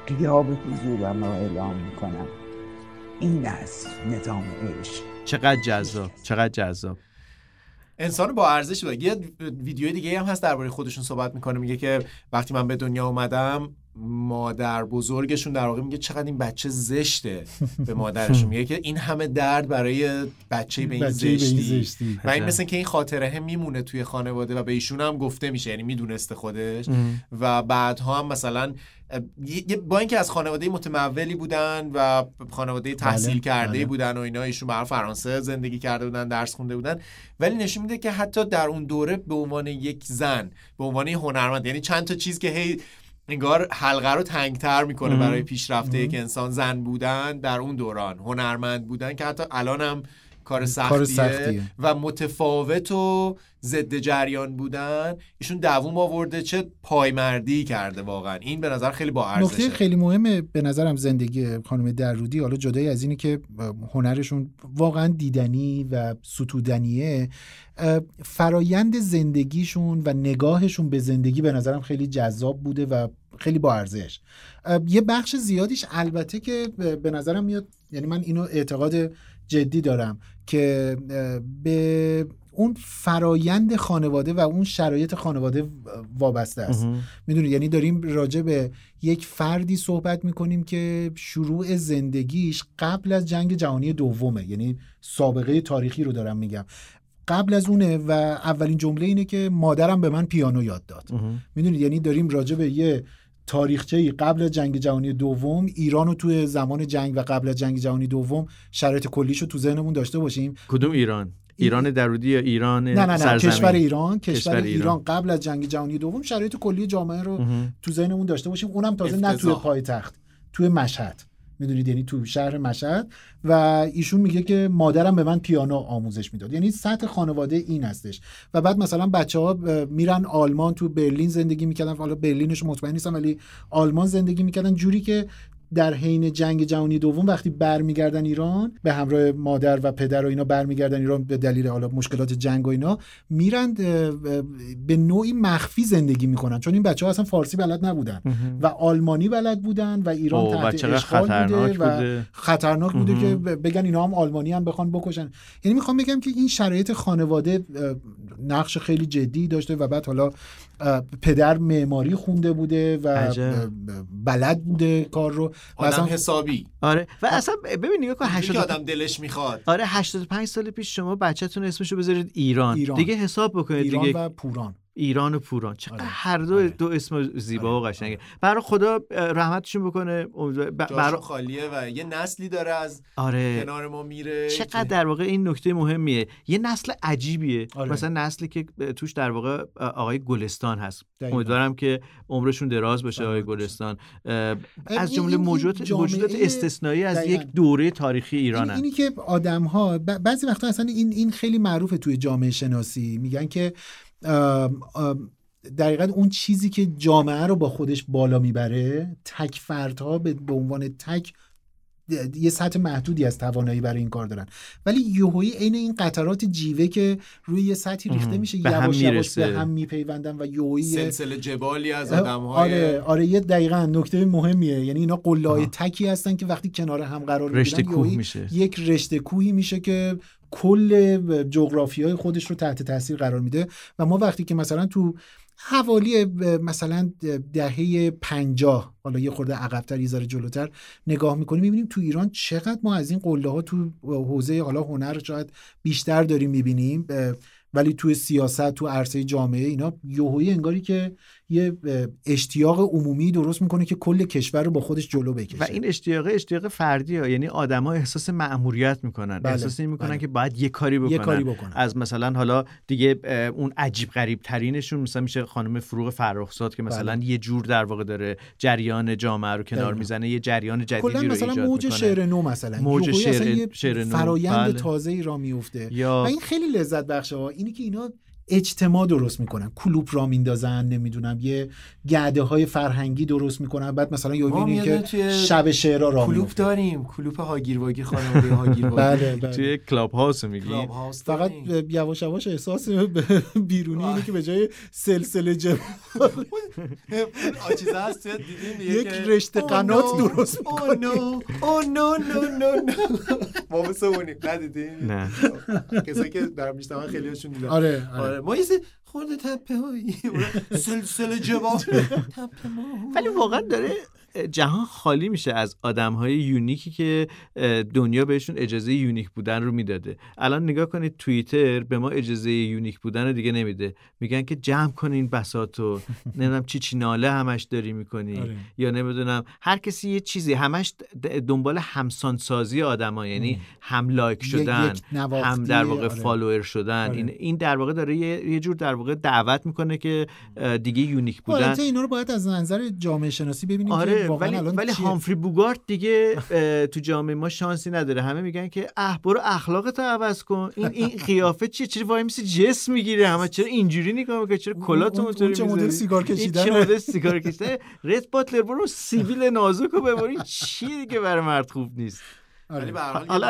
قیاب حضورم را اعلام می‌کنم. این است نظام عشق. چقدر جذاب چقدر جذاب. انسان با ارزش بود یه ویدیو دیگه هم هست درباره خودشون صحبت می‌کنه. میگه که وقتی من به دنیا اومدم مادر بزرگشون در واقع میگه چقدر این بچه زشته به مادرشون. میگه که این همه درد برای بچه به این بچه‌ای به این زشتی. و این مثل که این خاطره هم میمونه توی خانواده و به ایشون هم گفته میشه یعنی می‌دونسته خودش. و بعدها هم مثلا با اینکه از خانواده متمولی بودن و خانواده تحصیل بله، کرده بله. بودن و اینا ایشون برای فرانسه زندگی کرده بودن درس خونده بودن ولی نشون میده که حتی در اون دوره به عنوان یک زن به عنوان یک هنرمند یعنی چند تا چیز که هی انگار حلقه رو تنگتر می‌کنه برای پیشرفته یک انسان. زن بودن در اون دوران هنرمند بودن که حتی الان هم کار سختیه, سختیه. و متفاوت و ضد جریان بودن. ایشون دووم آورده چه پایمردی کرده واقعا. این به نظر خیلی با نکته ارزشه خیلی مهمه به نظرم زندگی خانم درودی. حالا جدای از اینی که هنرشون واقعا دیدنی و ستودنیه. فرایند زندگیشون و نگاهشون به زندگی به نظرم خیلی جذاب بوده و خیلی با ارزش. یه بخش زیادیش البته که به نظرم میاد یعنی من اینو اعتقاد جدی دارم که به اون فرایند خانواده و اون شرایط خانواده وابسته است. می‌دونید یعنی داریم راجع به یک فردی صحبت می‌کنیم که شروع زندگیش قبل از جنگ جهانی دومه. یعنی سابقه تاریخی رو دارم میگم. قبل از اونه و اولین جمله اینه که مادرم به من پیانو یاد داد. می‌دونید یعنی داریم راجع به یه تاریخچه قبل از جنگ جهانی دوم ایران رو توی زمان جنگ و قبل از جنگ جهانی دوم شرایط کلیش رو تو ذهنمون داشته باشیم کدوم ایران ایران درودی یا ایران نه نه نه سرزمین؟ کشور ایران کشور, کشور ایران. ایران. قبل از جنگ جهانی دوم شرایط کلی جامعه رو تو ذهنمون داشته باشیم اونم تازه نه توی. پایتخت توی مشهد می‌دونید یعنی تو شهر مشهد. و ایشون میگه که مادرم به من پیانو آموزش می‌داد. یعنی سطح خانواده این هستش. و بعد مثلا بچه ها میرن آلمان تو برلین زندگی می‌کردن. حالا برلینش مطمئن نیستم ولی آلمان زندگی می‌کردن. جوری که در حین جنگ جهانی دوم وقتی برمیگردن ایران به همراه مادر و پدر و اینا برمیگردن ایران به دلیل حالا مشکلات جنگ و اینا میرن به نوعی مخفی زندگی می‌کنن. چون این بچه ها اصلا فارسی بلد نبودن و آلمانی بلد بودن و ایران تحت اشغال خطرناک بوده و بوده. خطرناک بوده که بگن اینا هم آلمانی هم بخوان بکشن. یعنی می‌خوام بگم که این شرایط خانواده نقش خیلی جدی داشته و بعد حالا پدر معماری خونده بوده و عجب. بلد بوده کار رو. و آدم اصلا حسابی. آره. و اصلا ببین نگاه کن اینجوری که 80 آدم دلش می‌خواد. آره 85 سال پیش شما بچه‌تون اسمشو بذارید ایران, ایران. دیگه حساب بکنید ایران دیگه. و پوران. ایران و پوران. چقدر هر دو دو اسم زیبا و قشنگه. برای خدا رحمتشون بکنه. امیدوار- ب- جاشون برا- خالیه و یه نسلی داره از آره. کنار ما میره چقدر در واقع این نکته مهمیه. یه نسل عجیبیه. آره. مثلا نسلی که توش در واقع آقای گلستان هست. امیدوارم که عمرشون دراز باشه آقای گلستان. از جمله موجودات موجودات استثنایی از. یک دوره تاریخی این ایرانن. اینی که آدم ها بعضی وقتا اصلا این این خیلی معروفه توی جامعه شناسی. میگن که دقیقا اون چیزی که جامعه رو با خودش بالا می‌بره تک فردها به به عنوان تک یه سطح محدودی از توانایی برای این کار دارن ولی یهویی عین این قطرات جیوه که روی یه سطحی ریخته میشه یواش یواش. به هم میپیوندن و یهویی یه- سلسله جبالی از آدم های آره آره یه دقیقا نکته مهمیه یعنی اینا قله های آها. تکی هستن که وقتی کنار هم قرار رشته می‌گیرن کوه یهویی میشه. یک رشته کوهی میشه که کل جغرافی های خودش رو تحت تاثیر قرار میده و ما وقتی که مثلا تو حوالی مثلا دهه پنجاه حالا یه خورده عقبتر یه ذره جلوتر نگاه می‌کنیم می‌بینیم تو ایران چقدر ما از این قله ها تو حوزه حالا هنر شاید بیشتر داریم می‌بینیم ولی توی سیاست تو عرصه جامعه اینا یهویی انگاری که یه اشتیاق عمومی درست می‌کنه که کل کشور رو با خودش جلو بکشه و این اشتیاق اشتیاق فردی ها. یعنی آدما احساس مأموریت می‌کنن بله، احساس این می‌کنن بله. که باید یه کاری بکنن. یه کاری بکنن. از مثلا حالا دیگه اون عجیب غریب ترینشون مثلا میشه خانم فروغ فرخزاد که مثلا بله. یه جور در واقع داره جریان جامعه رو کنار. می‌زنه یه جریان جدیدی رو مثلا ایجاد موج می‌کنه شعر نو مثلا موج شعر- شعر نو، فرایند بله. تازه ای را میفته یا- و این خیلی لذت بخشه ها اینی که اینا اجتماع درست می‌کنن. کلوپ را میندازن نمی‌دونم یه گرده های فرهنگی درست می‌کنن. بعد مثلا یه ما می‌بینی میادن که توی شب شعرها را کلوپ میفته داریم. کلوپ هاگیر واگیر خانواده هاگیر واگیر بله بله. توی Clubhouse میگی Clubhouse فقط. یواش یواش احساس بیرونی اینه که به جای سلسله جبال آ، چیزا هست دیدین یک رشته Oh قنات no, درست oh no, oh no, no, no, no. ما مثل اونیم ندیدین؟ نه. کسایی که در میشتم خیلی هاشون دیدن. آره. آره. آره. ما یه خورده تپه هایی سلسله جبال تپه ما ولی واقعا داره جهان خالی میشه از آدم های یونیکی که دنیا بهشون اجازه یونیک بودن رو می‌داده. الان نگاه کنید توییتر به ما اجازه یونیک بودن رو دیگه نمیده. میگن که جمع کنین بساطتو نمی‌دونم چی چی ناله همش داری می‌کنی. آره. یا نمی‌دونم هر کسی یه چیزی همش دنبال همسانسازی آدما یعنی هم like یک- شدن هم در واقع آره. follower شدن. آره. این این در واقع داره یه, یه جور در واقع دعوت می‌کنه که دیگه unique بودن. اینا رو باید از نظر جامعه شناسی ببینیم که آره ولی الان ولی چیه؟ هامفری بوگارت دیگه تو جامعه ما شانسی نداره. همه میگن که اه برو اخلاقتو عوض کن. این این قیافه چیه؟ چرا وای میسی ژست می‌گیره همه؟ چرا اینجوری نگاه می‌کنه چرا کلاتو اون- اونطوری اون چه مدل؟ سیگار این کشیدنه؟ چه مدل سیگار کشیدن رد باتلر برو سیبیل نازکو ببر این چیه دیگه برای مرد خوب نیست. ولی به هر حال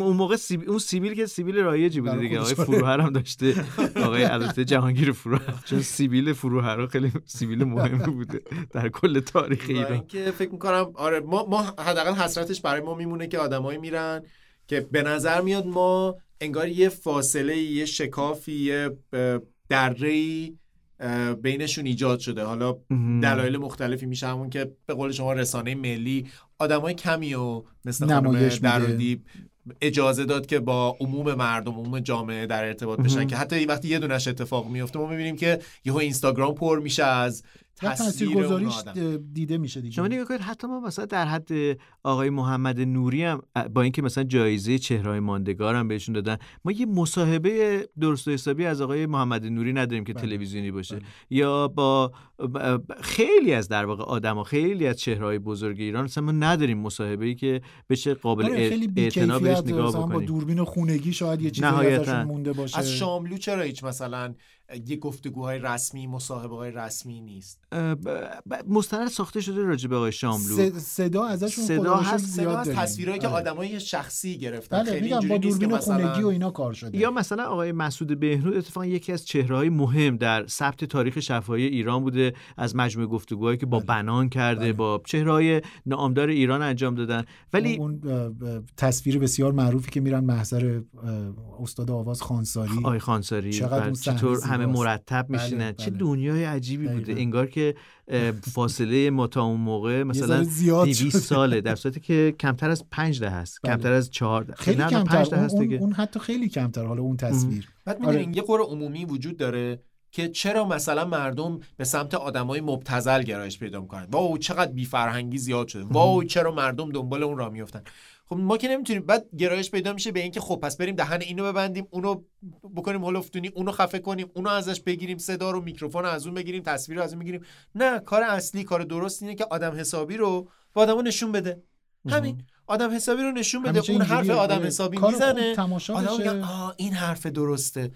اون موقع سیبیل اون سیبیل که سیبیل رایجی بوده دیگه آقای. فروهر هم داشته. آقای البته جهانگیر فروهر. چون سیبیل فروهر خیلی سیبیل مهمی بوده در کل تاریخ ایران. اینکه فکر می‌کنم آره ما ما حداقل حسرتش برای ما میمونه که آدمایی میرن که به نظر میاد ما انگار یه فاصله یه شکافی یه دره بینشون ایجاد شده. حالا. دلایل مختلفی میشه همون که به قول شما رسانه ملی آدمای کمی و مثل خانم میده. درودی اجازه داد که با عموم مردم عموم جامعه در ارتباط بشن. که حتی وقتی یه دونش اتفاق میفته ما می‌بینیم که یهو اینستاگرام پر میشه از تاثیرگذاریش دیده میشه دیگه شما نگاه کنید حتی ما مثلا در حد آقای محمد نوری هم با اینکه مثلا جایزه چهرهای ماندگار هم بهشون دادن ما یه مصاحبه درست و حسابی از آقای محمد نوری نداریم که بله. تلویزیونی باشه بله. یا با خیلی از در واقع آدما خیلی از چهرهای بزرگ ایران مثلا ما نداریم مصاحبه ای که بشه قابل آره اعتنا بهش نگاه مثلا با بکنیم دوربین خونگی شاید یه چیزی. ازشون مونده باشه از شاملو چرا هیچ مثلا یه گفتگوهای رسمی مصاحبه های رسمی نیست مستند ساخته شده راجع به آقای شاملو صد- صدا ازشون صدا هست، صدا از. تصویرهایی که آره. آدمای شخصی گرفتن بله خیلی با نیست که دوربین مثلا خونگی و اینا کار شده یا مثلا آقای مسعود بهنود اتفاقا یکی از چهرههای مهم در ثبت تاریخ شفاهی ایران بوده از مجموعه گفتگوهایی که با بله. بنان کرده بله. با چهرههای نامدار ایران انجام دادن ولی اون تصویر بسیار معروفی که میرن محضر استاد آواز خانساری آقای خانساری چقدر بله، اون همه. مرتب بله، میشینن چه بله. دنیای عجیبی بوده دقیقاً. انگار که فاصله ما تا اون موقع مثلا ذره زیاد 200 شده. ساله در صورتی که کمتر از پنج ده هست بله. کمتر از چهار ده خیلی نه، کمتر پنج ده اون, هست اون, دیگه اون حتی خیلی کمتر حالا اون تصویر بعد آره. می‌دونین یه قور عمومی وجود داره که چرا مثلا مردم به سمت آدمای مبتذل گرایش پیدا می‌کنن واو چقدر بی فرهنگی زیاد شده واو چرا مردم دنبال اون را میفتن خب ما که نمی‌تونیم بعد گرایش پیدا میشه به اینکه خب پس بریم دهن اینو ببندیم اونو بکنیم هلفتونی اونو خفه کنیم اونو ازش بگیریم صدا رو میکروفون رو از اون بگیریم تصویر رو از اون بگیریم. نه کار اصلی کار درست اینه که آدم حسابی رو به آدمو نشون بده. همین. آدم حسابی رو نشون بده. اون حرف. آدم آره. حسابی می‌زنه. تماشا آدم آه این حرف درسته.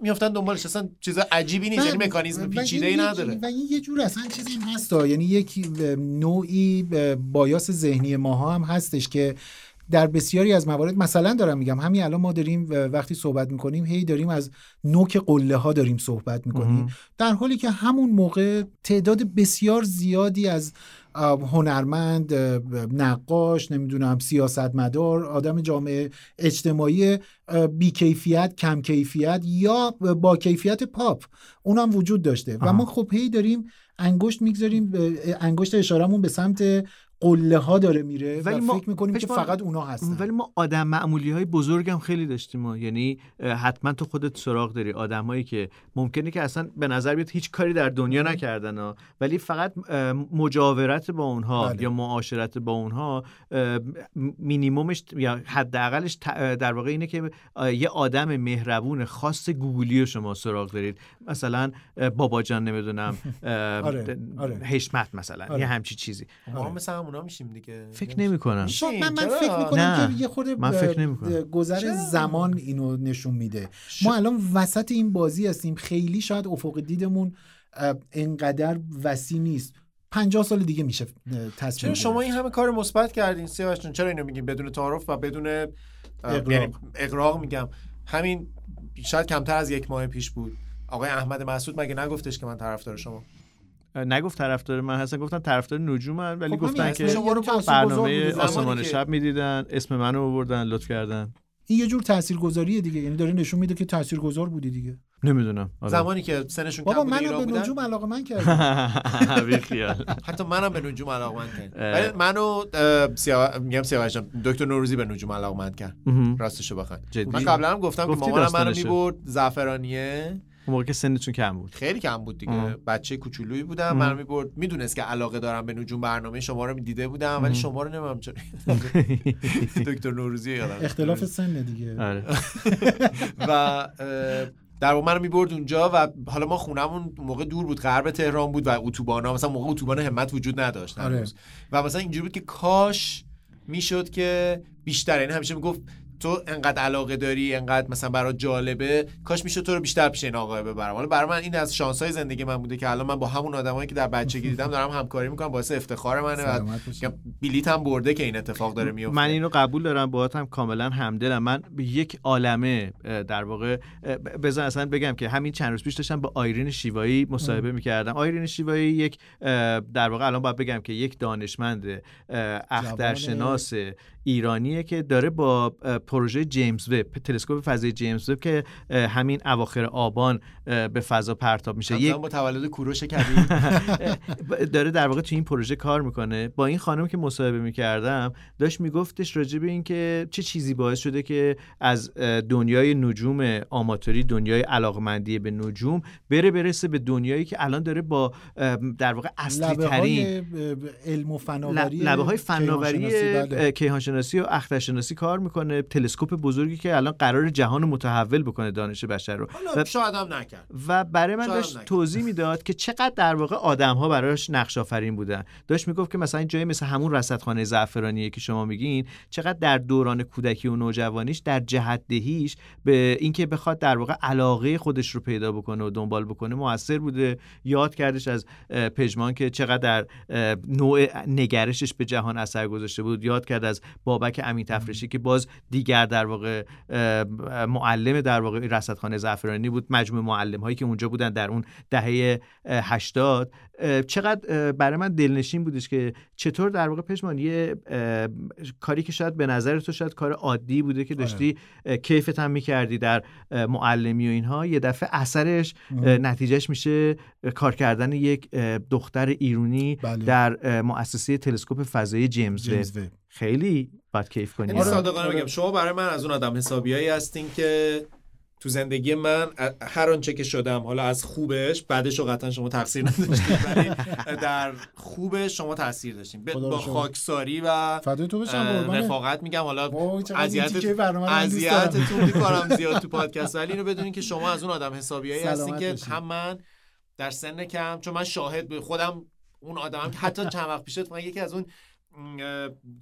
میافتن دنبالش. اصلا چیز عجیبی نیست. یعنی مکانیزم پیچیده ای نداره. و این یه جور اصلا چیزی هست. یعنی یک نوعی بایاس ذهنی ماها هم هستش که در بسیاری از موارد مثلا دارم میگم همین الان ما داریم وقتی صحبت می‌کنیم هی داریم از نوک قله ها داریم صحبت می‌کنیم. در حالی که همون موقع تعداد بسیار زیادی از هنرمند نقاش نمی‌دونم سیاستمدار آدم جامعه اجتماعی اه، بیکیفیت کم کیفیت یا با کیفیت پاپ اون هم وجود داشته. و آها. ما خب هی داریم انگشت می‌گذاریم انگشت اشارمون به سمت قله ها داره میره ولی و ما- فکر می‌کنیم که فقط اونا هستن. ولی ما آدم معمولی های بزرگ هم خیلی داشتیم ما. یعنی حتما تو خودت سراغ داری آدمایی که ممکنه که اصلا به نظر بیاد هیچ کاری در دنیا نکردن ها. ولی فقط مجاورت با اونها بله. یا معاشرت با اونها اه، مینیمومش یا حداقلش در واقع اینه که یه آدم مهربون خاص گوگلی رو شما سراغ دارید. مثلا بابا جان نمی‌دونم آره، آره. حشمت مثلا آره. یه همچی چیزی ما هم مثل همونا میشیم دیگه فکر نمی کنم شاید من, من؟ فکر می‌کنم که یه خورده من فکر نمی‌کنم. گذر چرا؟ زمان اینو نشون میده ما الان وسط این بازی هستیم خیلی شاید افق دیدمون انقدر وسیع نیست پنجاه سال دیگه میشه تصمیم چرا شما. این همه کار مثبت کردین سیاوش چرا اینو میگین بدون تعارف و بدون اه، اغراق. یعنی میگم همین شاید کمتر از یک ماه پیش بود آقای احمد مسعود مگه نگفتش که من طرفدار شما نگفت طرفدار من هستن گفتن طرفدار نجومن ولی خب گفتن که برنامه. آسمان شب می‌دیدن اسم منو آوردن لطف کردن این یه جور تاثیرگذاریه دیگه یعنی داره نشون میده که تاثیرگذار بودی دیگه نمی‌دونم آره. زمانی که سنشون بابا کم بود منم ایران به نجوم علاقه من کردم بی خیال حتی منم به نجوم علاقمند کرد اه. ولی منو میگم سیاوش جان، دکتر نوروزی به نجوم علاقمند کرد مهم. راستشو بخوای؟ من قبلا هم گفتم که مامانم منو. می‌برد زعفرانیه اون موقع که سنتون کم بود. خیلی کم بود دیگه. آه. بچه کوچولویی بودم اه. من می‌برد. می‌دونست که علاقه دارم به نجوم برنامه شما رو دیده بودم ولی شما رو نمیم چرا؟ دکتر نوروزی رو یادم اختلاف سن دیگه. آره. و در واقع منو می‌برد اونجا و حالا ما خونمون موقع دور بود غرب تهران بود و اتوبانا مثلا موقع اتوبان همت وجود نداشت آره. و مثلا اینجوری بود که کاش می‌شد که بیشتر یعنی همیشه می‌گفت تو انقدر علاقه داری انقدر مثلا برات جالبه کاش می‌شد تو رو بیشتر پیش این آقا ببرم. حالا برای من این از شانسای زندگی من بوده که الان من با همون آدمایی که در بچگی دیدم دارم همکاری می‌کنم باعث افتخار منه. میگم بلیط هم برده که این اتفاق داره میفته من اینو قبول دارم باهات هم کاملا همدلم. من به یک عالمه در واقع اه، ب- بذار اصلا بگم که همین چند روز پیش داشتم با آیرین شیوایی مصاحبه می‌کردم. آیرین شیوایی یک در واقع الان باید بگم که یک دانشمند اخترشناس ایرانیه که داره با پروژه جیمز وب تلسکوپ فضایی جیمز وب که همین اواخر آبان به فضا پرتاب میشه. یک با تولد کوروش کبیر. داره در واقع تو این پروژه کار می‌کنه. با این خانم که مصاحبه می‌کردم داشت میگفتش راجع به اینکه چه چیزی باعث شده که از دنیای نجوم آماتوری دنیای علاقمندی به نجوم بره برسه به دنیایی که الان داره با در واقع اصلی لبه ترین های علم و فناوری لبه های فناوری بله. کیهانشناسی و اخترشناسی کار می‌کنه. تلسکوپ بزرگی که الان قرار جهان متحول بکنه دانش بشر رو. و شاید هم نکرد. و برای من داشت. توضیح می‌داد که چقدر در واقع آدم ها براش نقش آفرین بودن. داشت می‌گفت که مثلا جایی مثل همون رصدخانه زعفرانیه که شما میگین چقدر در دوران کودکی و نوجوانیش در جهت دهیش به اینکه بخواد در واقع علاقه خودش رو پیدا بکنه و دنبال بکنه موثر بوده. یاد کردش از پژمان که چقدر در نوع نگرشش به جهان اثر گذاشته بود. یاد کرد از بابک امین تفرشی که باز دیگر در واقع معلم در واقع رصدخانه زعفرانی بود. مجموعه معلم هایی که اونجا بودن در اون دهه اه، 80 اه، چقدر برای من دلنشین بودش که چطور در واقع پشمان یه کاری که شاید به نظر تو شاید کار عادی بوده که داشتی اه، کیفت هم می‌کردی در معلمی و اینها. یه دفعه اثرش نتیجهش میشه کار کردن یک دختر ایرونی بله. در مؤسسه تلسکوپ فضایی جیمز, جیمز. خیلی باید کیف کنی یعنی آره، صادقانه آره. بگم شما برای من از اون آدم حسابیایی هستین که تو زندگی من هر آنچه که شدم حالا از خوبش بعدش رو قطعا شما تقصیر نداشتید ولی در خوبش شما تاثیر داشتین با. خاکساری و فدای تو. رفاقت میگم حالا. اذیتتون می‌کنم زیاد تو پادکست ولی اینو بدونین که شما از اون آدم حسابیایی هستین که. هم من در سن کم چون من شاهد به خودم اون آدمم که حتی چند وقت پیش من یکی از اون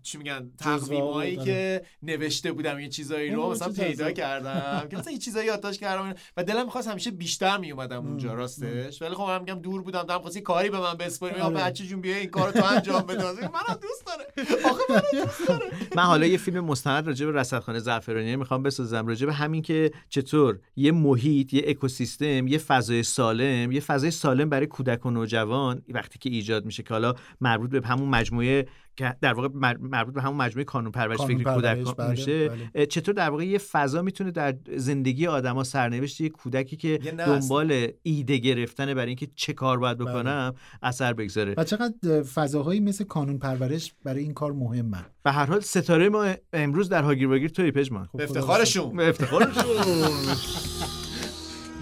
چی میگن تقویمایی. که نوشته بودم یه چیزایی رو مثلا پیدا. کردم که مثلا یه چیزایی یادداشت کردم. و دلم می‌خواست همیشه بیشتر میومدم اونجا راستش. ولی خب من میگم دور بودم دارم خواستی کاری به من بسپاری میگم آره. بچه جون بیا این کارو تو انجام بده. منم دوست داره. آخه منم دوست داره. من حالا یه فیلم مستند راجع به رصدخانه زعفرانی می‌خوام بسازم. راجع به همین که چطور یه محیط یه اکوسیستم یه فضای سالم یه فضای سالم برای کودک و نوجوان وقتی که ایجاد میشه که حالا مربوط به همون مجموعه که در واقع مر- مربوط به همون مجموعه قانون پرورش قانون فکر پرورش، کودکان بله، میشه بله. چطور در واقع یه فضا می‌تونه در زندگی آدما سرنوشت یه کودکی که. دنبال ایده گرفتن برای اینکه چه کار باید بله. بکنم اثر بگذاره و چقدر فضاهایی مثل کانون پرورش برای این کار مهمن به هر حال ستاره ما امروز در هاگیر واگیر توی پژمان خب، افتخارشون افتخارشون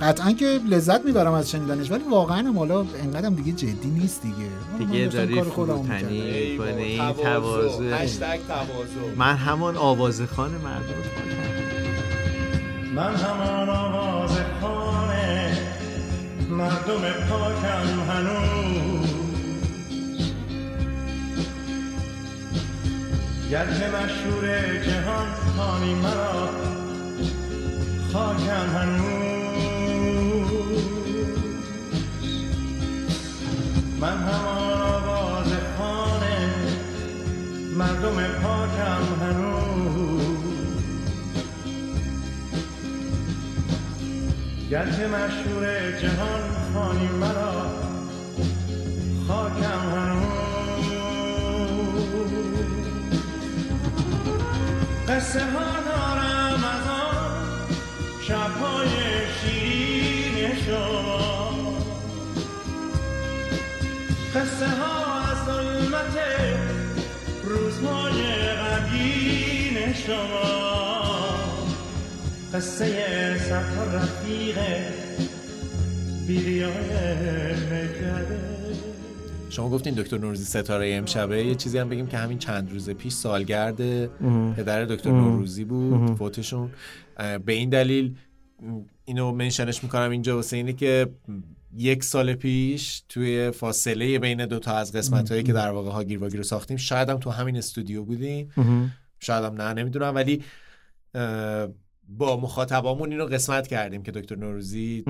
قطعا که لذت می‌برم از شنیدنش ولی واقعا هم حالا انقدرم دیگه جدی نیست دیگه. دیگه داری فروتنی کنی. تواضع. هشتگ من همان آوازخان مردم من همان آواز خانه مردم پاکم هنوز. گرچه مشهور جهان خانی مرا خاکم هنوز. من همان آواز خانه مردم پاکم هنوز. گرچه مشهور جهان خانی مرا خاکم هنوز. قصه ها قصه ها از ظلمت روزهای غمگین شما. قصه صدها رفیق شما گفتین دکتر نوروزی ستاره امشبه. یه چیزی هم بگیم که همین چند روز پیش سالگرد پدر دکتر نوروزی بود فوتشون. به این دلیل اینو منشنش می‌کنم اینجا واسه اینه که یک سال پیش توی فاصله بین دوتا از قسمت هایی که در واقع هاگیر واگیر رو ساختیم شاید هم تو همین استودیو بودیم. شاید هم نه نمی‌دونم. ولی با مخاطبامون اینو قسمت کردیم که دکتر نوروزی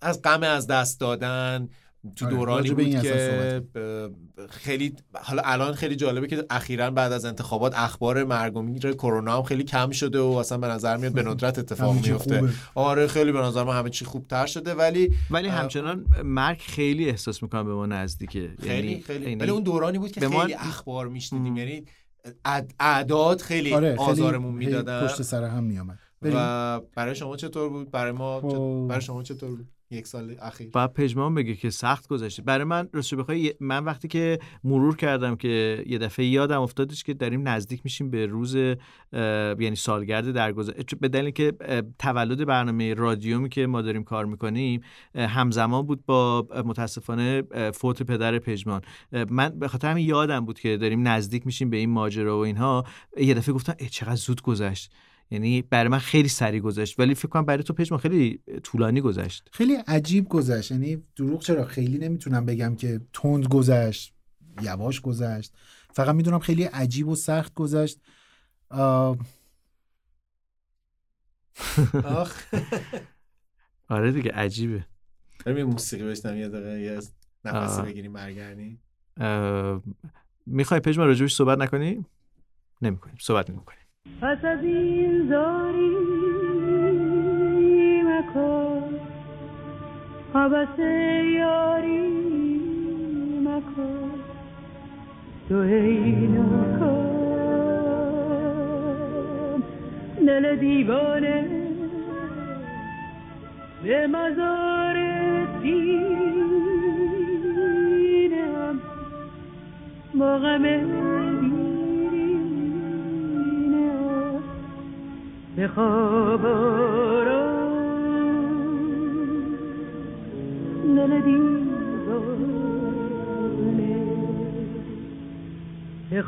از غم از دست دادن تو آره، دورانی این بود اصلا که ب- خیلی حالا الان خیلی جالبه که اخیرا بعد از انتخابات اخبار مرگ و میر کرونا هم خیلی کم شده و اصلا به نظر میاد به ندرت اتفاق میفته. آره خیلی به نظر من همه چی خوبتر شده ولی ولی همچنان مرگ خیلی احساس می‌کنم به ما نزدیکه. خیلی یعنی- خیلی. یعنی ولی اون دورانی بود که خیلی اخبار میشنیدیم. یعنی اعد- اعداد خیلی آره خیلی آزارمون می‌دادن. پشت سر هم میامد بریم. و برای شما چطور بود؟ برای ما خب. برای شما چطور بود؟ یک سال اخیر. باید پژمان بگه که سخت گذشته. برای من راستش بخوای من وقتی که مرور کردم که یه دفعه یادم افتادش که داریم نزدیک میشیم به روز یعنی سالگرد درگذشت به دلیل که تولد برنامه رادیومی که ما داریم کار می‌کنیم همزمان بود با متاسفانه فوت پدر پژمان. من به خاطر همین یادم بود که داریم نزدیک میشیم به این ماجرا و اینها. یه دفعه گفتم چقدر زود گذشت. یعنی برای من خیلی سریع گذشت. ولی فکر کنم برای تو پژمان خیلی طولانی گذشت. خیلی عجیب گذشت. یعنی دروغ چرا؟ خیلی نمی‌تونم بگم که تند گذشت یواش گذشت. فقط می‌دونم خیلی عجیب و سخت گذشت. آه، آخ. آره دیگه عجیبه. بریم یه موسیقی بشنم یه دقیقه یه نفسی. بگیریم برگردیم می‌خوای پژمان راجبش صحبت نکنی؟ نمی‌کنیم. صحبت نمی‌کنیم. پس از این زاری مکن. حبس یاری مکن. تو ای نکن دل دیوانه. به مزار دینم. با غم به خواب دل دیوانه. به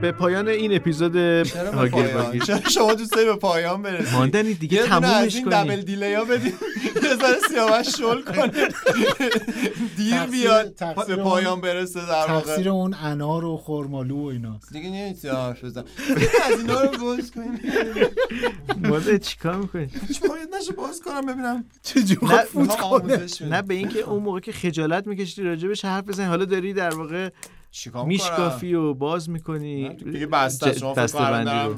به پایان این اپیزود چرا شما دوست داری به پایان برسید؟ ماندنی دیگه تمومش کنی. دبل دیلی ها بدیم. ذره سیاوش شل کنه. دیر بیاد. به پایان برسه در واقع. اون انار و خرمالو و ایناست دیگه نمی‌تونی حرف بزن از اینا رو باز کنیم. ماندنی چیکار می‌کنی؟ چه باید نشه باز کنم ببینم. چجوری نه فوت کنه. نه به اینکه اون موقع که خجالت میکشیدی راجبش حرف بزنی. حالا داری در واقع چیکار میشکافی و باز می‌کنی دیگه بسته. شما فکر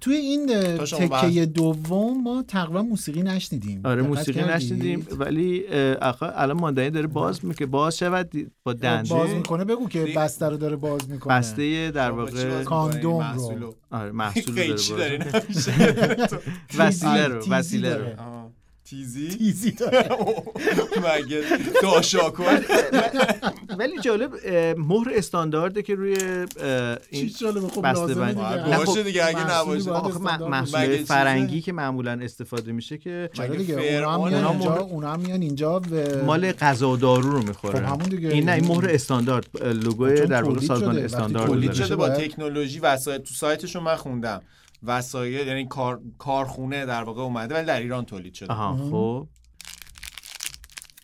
توی این تکه دوم ما تقریبا موسیقی نشنیدیم آره موسیقی کردید؟ نشنیدیم ولی آخه الان ماندنی داره باز می‌کنه باز شود با باز دنده می‌کنه بگو که دی- بسته رو داره باز می‌کنه بسته در باز واقع؟ کاندوم رو. آره محصول داره باز وسیله رو وسیله رو. تیزی تیزی داره مگه داشاکن ولی جالب مهر استاندارده که روی این خب بسته لازمه بند. دیگه باید هر باشه دیگه، اگه نباشه. محصول؟ فرنگی که معمولا استفاده میشه که چرا دیگه اونا هم میان اونا اینجا مال غذا و دارو رو می‌خوره خب همون دیگه. این نه این مهر استاندارد لوگوی در واقع سازمان استاندارد. شده با تکنولوژی وسایل تو سایتشون من خوندم وسایل یعنی کار کارخونه در واقع اومده ولی در ایران تولید شده آها خب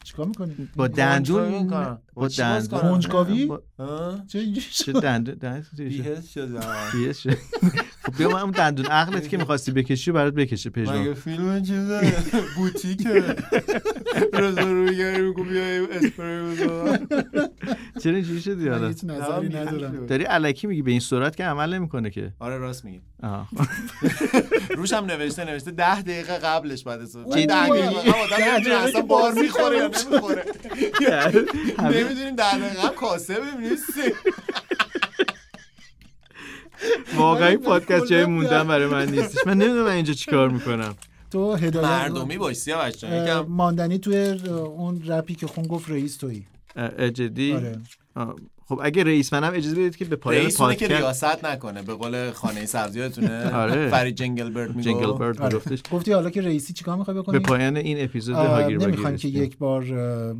چیکار می‌کنی با دندون. با دندون؟ کنجکاوی؟ چه؟ دندون دندون شدم شد. خب بیا من اون دندون عقلت که می‌خواستی بکشی برات بکشه مگه پژمان فیلم چیزه بوتیکه. رضا رویگری میگو بیا اسپری بزن. چرا اینجوری شدی حالا؟ هیچ نظری ندارم. داری علکی میگی به این صورت که عمل نمی‌کنه که. آره راست میگی. روش هم نوشته نوشته ده دقیقه قبلش بعد از جدی؟ ده میگی؟ دقیقه اصلا بار می‌خوره یا نمی‌خوره. نمی‌دونیم ده دقیقه هم کاسه ببینیم. واقعا این من پادکست جای موندن برای من نیستش. من نمی‌دونم من اینجا چیکار می‌کنم. تو هدایت مردمی باش سیاوش یکم ماندنی توی اون رپی که خون گفت رئیس تویی. جدی؟ آره. خب اگه رئیس منم اجازه بدید که به پایان رئیسونه که پادکست ریاست نکنه به قول خانه سبزیاتونه. آره. فرید جنگل برد میگو جنگل برد آره. میگفتش. گفتی حالا که رئیسی چیکار می‌خوای بکنی؟ به پایان این اپیزود هاگیر نمی‌خوایم که. یک بار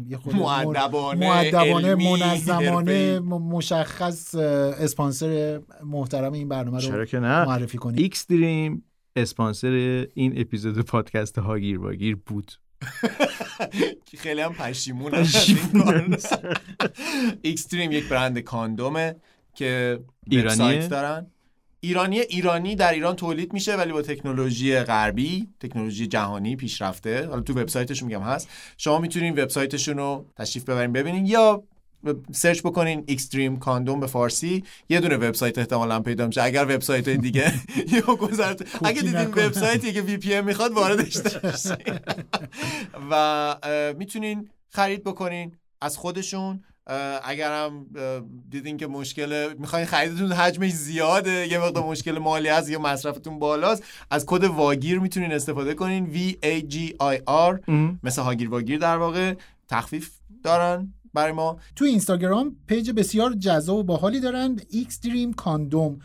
یه خود مؤدبانه، مؤدبانه منظمانه مشخص اسپانسر محترم این برنامه رو که نه؟ معرفی کنیم. ایکس دریم اسپانسر این اپیزود پادکست هاگیر واگیر بود. خیلی هم پشیمون. ایکس دریم یک برند کاندومه که؟ وبسایت دارن. ایرانی ایرانی در ایران تولید میشه ولی با تکنولوژی غربی تکنولوژی جهانی پیشرفته. حالا تو وبسایتشون میگم هست. شما می‌تونین وبسایتشون رو تشریف ببرین ببینین. یا search بکنین ایکس دریم کاندوم به فارسی. یه دونه وبسایت احتمالاً پیدا میشه. اگر وبسایت دیگه یا گذرت اگه دیدین. وبسایتی که VPN می‌خواد واردش و می‌تونین خرید بکنین از خودشون. اگرم اه، دیدین که مشکل می‌خواین خریدتون حجمش زیاده یه مقدار مشکل مالی هست یا مصرفتون بالاست از کد واگیر می‌تونین استفاده کنین. V A G I R. مثل هاگیر واگیر در واقع تخفیف دارن. برای ما. تو اینستاگرام page بسیار جذاب و باحالی دارن X Dream کاندوم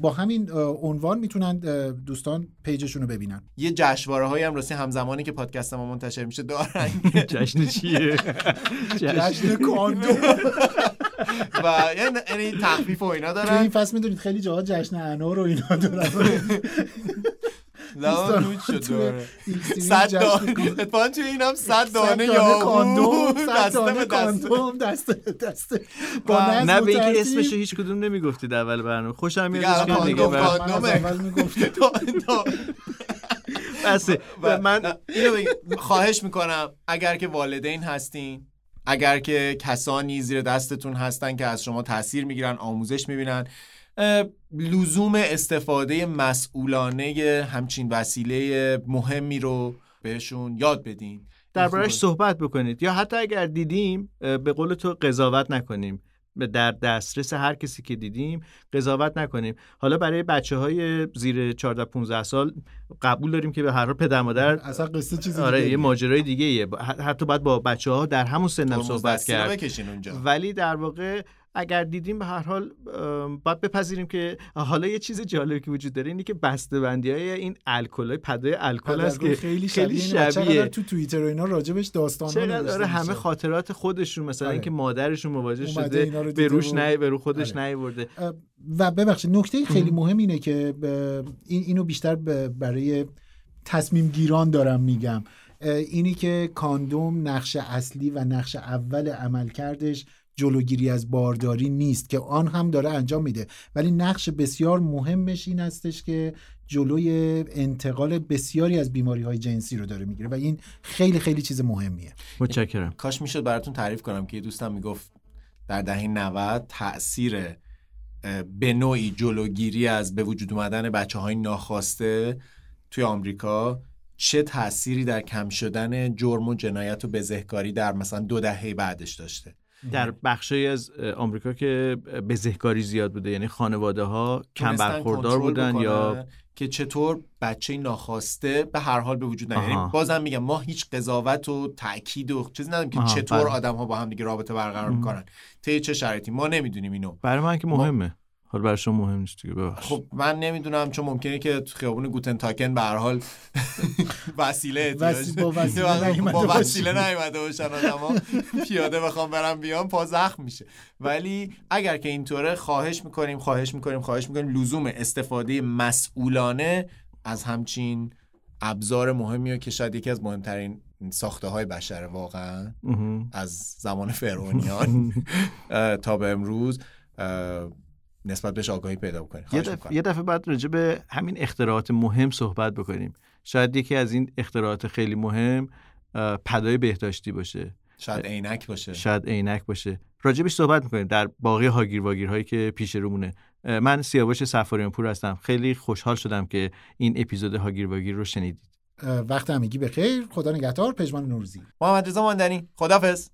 با همین عنوان می‌تونن دوستان page شون رو ببینن. یه جشنواره هایی هم راستی همزمانی که پادکست ما منتشر میشه دارن. جشن چیه؟ جشن کاندوم. و یعنی تخفیف و اینا تو این دارن. فصل می‌دونید خیلی جاها جشن انار و اینا دارن. لا نوچ شد دریم صد دانه. اتفاقا توی اینم صد صد دانه یا کاندوم صد دانه کاندوم دسته به دسته با نه به اینکه. اسمشو هیچ کدوم نمی‌گفتید اول برنامه خوشم میاد که دیگه. اول تا- بسه و من. خواهش می‌کنم اگر که والدین هستین اگر که کسانی زیر دستتون هستن که از شما تاثیر می‌گیرن آموزش می‌بینن لزوم استفاده مسئولانه همچین وسیله مهمی رو بهشون یاد بدین. دربارش صحبت بکنید. یا حتی اگر دیدیم به قول تو قضاوت نکنیم. به در دسترس هر کسی که دیدیم قضاوت نکنیم. حالا برای بچه های زیر 14 15 سال قبول داریم که به هر حال پدر مادر اصلا قصه چیزی آره دیگه یه ماجرای دیگه ایه حتی باید با بچه ها در همون سنم صحبت کرد. بکشین اونجا. ولی در واقع اگر دیدیم به هر حال باید بپذیریم که حالا یه چیز جالبی که وجود داره اینه که بسته بندی های این الکل های پدای الکل است که خیلی شبیه, چقدر شبیه. تو توییتر و اینا راجبش داستان چقدر داره همه خاطرات خودشون مثلا آره. اینکه مادرشون مواجه شده به روش نه به رو خودش آره. نیورده و ببخشید نکته خیلی مهم اینه که این اینو بیشتر برای تصمیم گیران دارم میگم. اینی که کاندوم نقش اصلی و نقش اول عمل کردش جلوگیری از بارداری نیست که آن هم داره انجام میده. ولی نقش بسیار مهمش این هستش که جلوی انتقال بسیاری از بیماری های جنسی رو داره می‌گیره و این خیلی خیلی چیز مهمیه. متشکرم. کاش می‌شد براتون تعریف کنم که یه دوستم می‌گفت در دهه 90 تاثیر به نوعی جلوگیری از به وجود اومدن بچه های ناخواسته توی آمریکا چه تأثیری در کم شدن جرم و جنایت و بزهکاری در مثلا دو دهه بعدش داشته؟ در بخشی از آمریکا که بزهکاری زیاد بوده یعنی خانواده ها کم برخوردار بودن یا که چطور بچه ناخواسته به هر حال به وجود نیاد. یعنی بازم میگم ما هیچ قضاوت و تاکید و چیزی نداریم که چطور بله. آدم ها با هم دیگه رابطه برقرار می‌کنن. طی چه شرایطی؟ ما نمی‌دونیم اینو. برای من که مهمه. حالا برای شما مهم نیست دیگه ببخشید. خب من نمی‌دونم چون ممکنه که تو خیابون گوتن تاکن به هر حال وسیله با وسیله نیومده باشن آدما. پیاده بخوام برم بیام پا زخم میشه. ولی اگر که اینطوره خواهش می‌کنیم خواهش می‌کنیم خواهش می‌کنیم. لزوم استفاده مسئولانه از همچین ابزار مهمی که شاید یکی از مهمترین ساخته های بشره واقعا. از زمان فرعونیان تا به امروز نسبت بهش آگاهی پیدا بکنیم. یه دفعه, یه دفعه بعد راجع به همین اختراعات مهم صحبت بکنیم. شاید یکی از این اختراعات خیلی مهم پدای بهداشتی باشه. شاید عینک باشه. شاید عینک باشه. راجبش صحبت می‌کنیم در باقی هاگیر واگیر هایی که پیش رومونه من سیاوش سفاریان پور هستم. خیلی خوشحال شدم که این اپیزود هاگیر واگیر رو شنیدید. وقت همگی بخیر. خدا نگهدار. پژمان نوروزی. محمد رضا ماندنی. خدافظ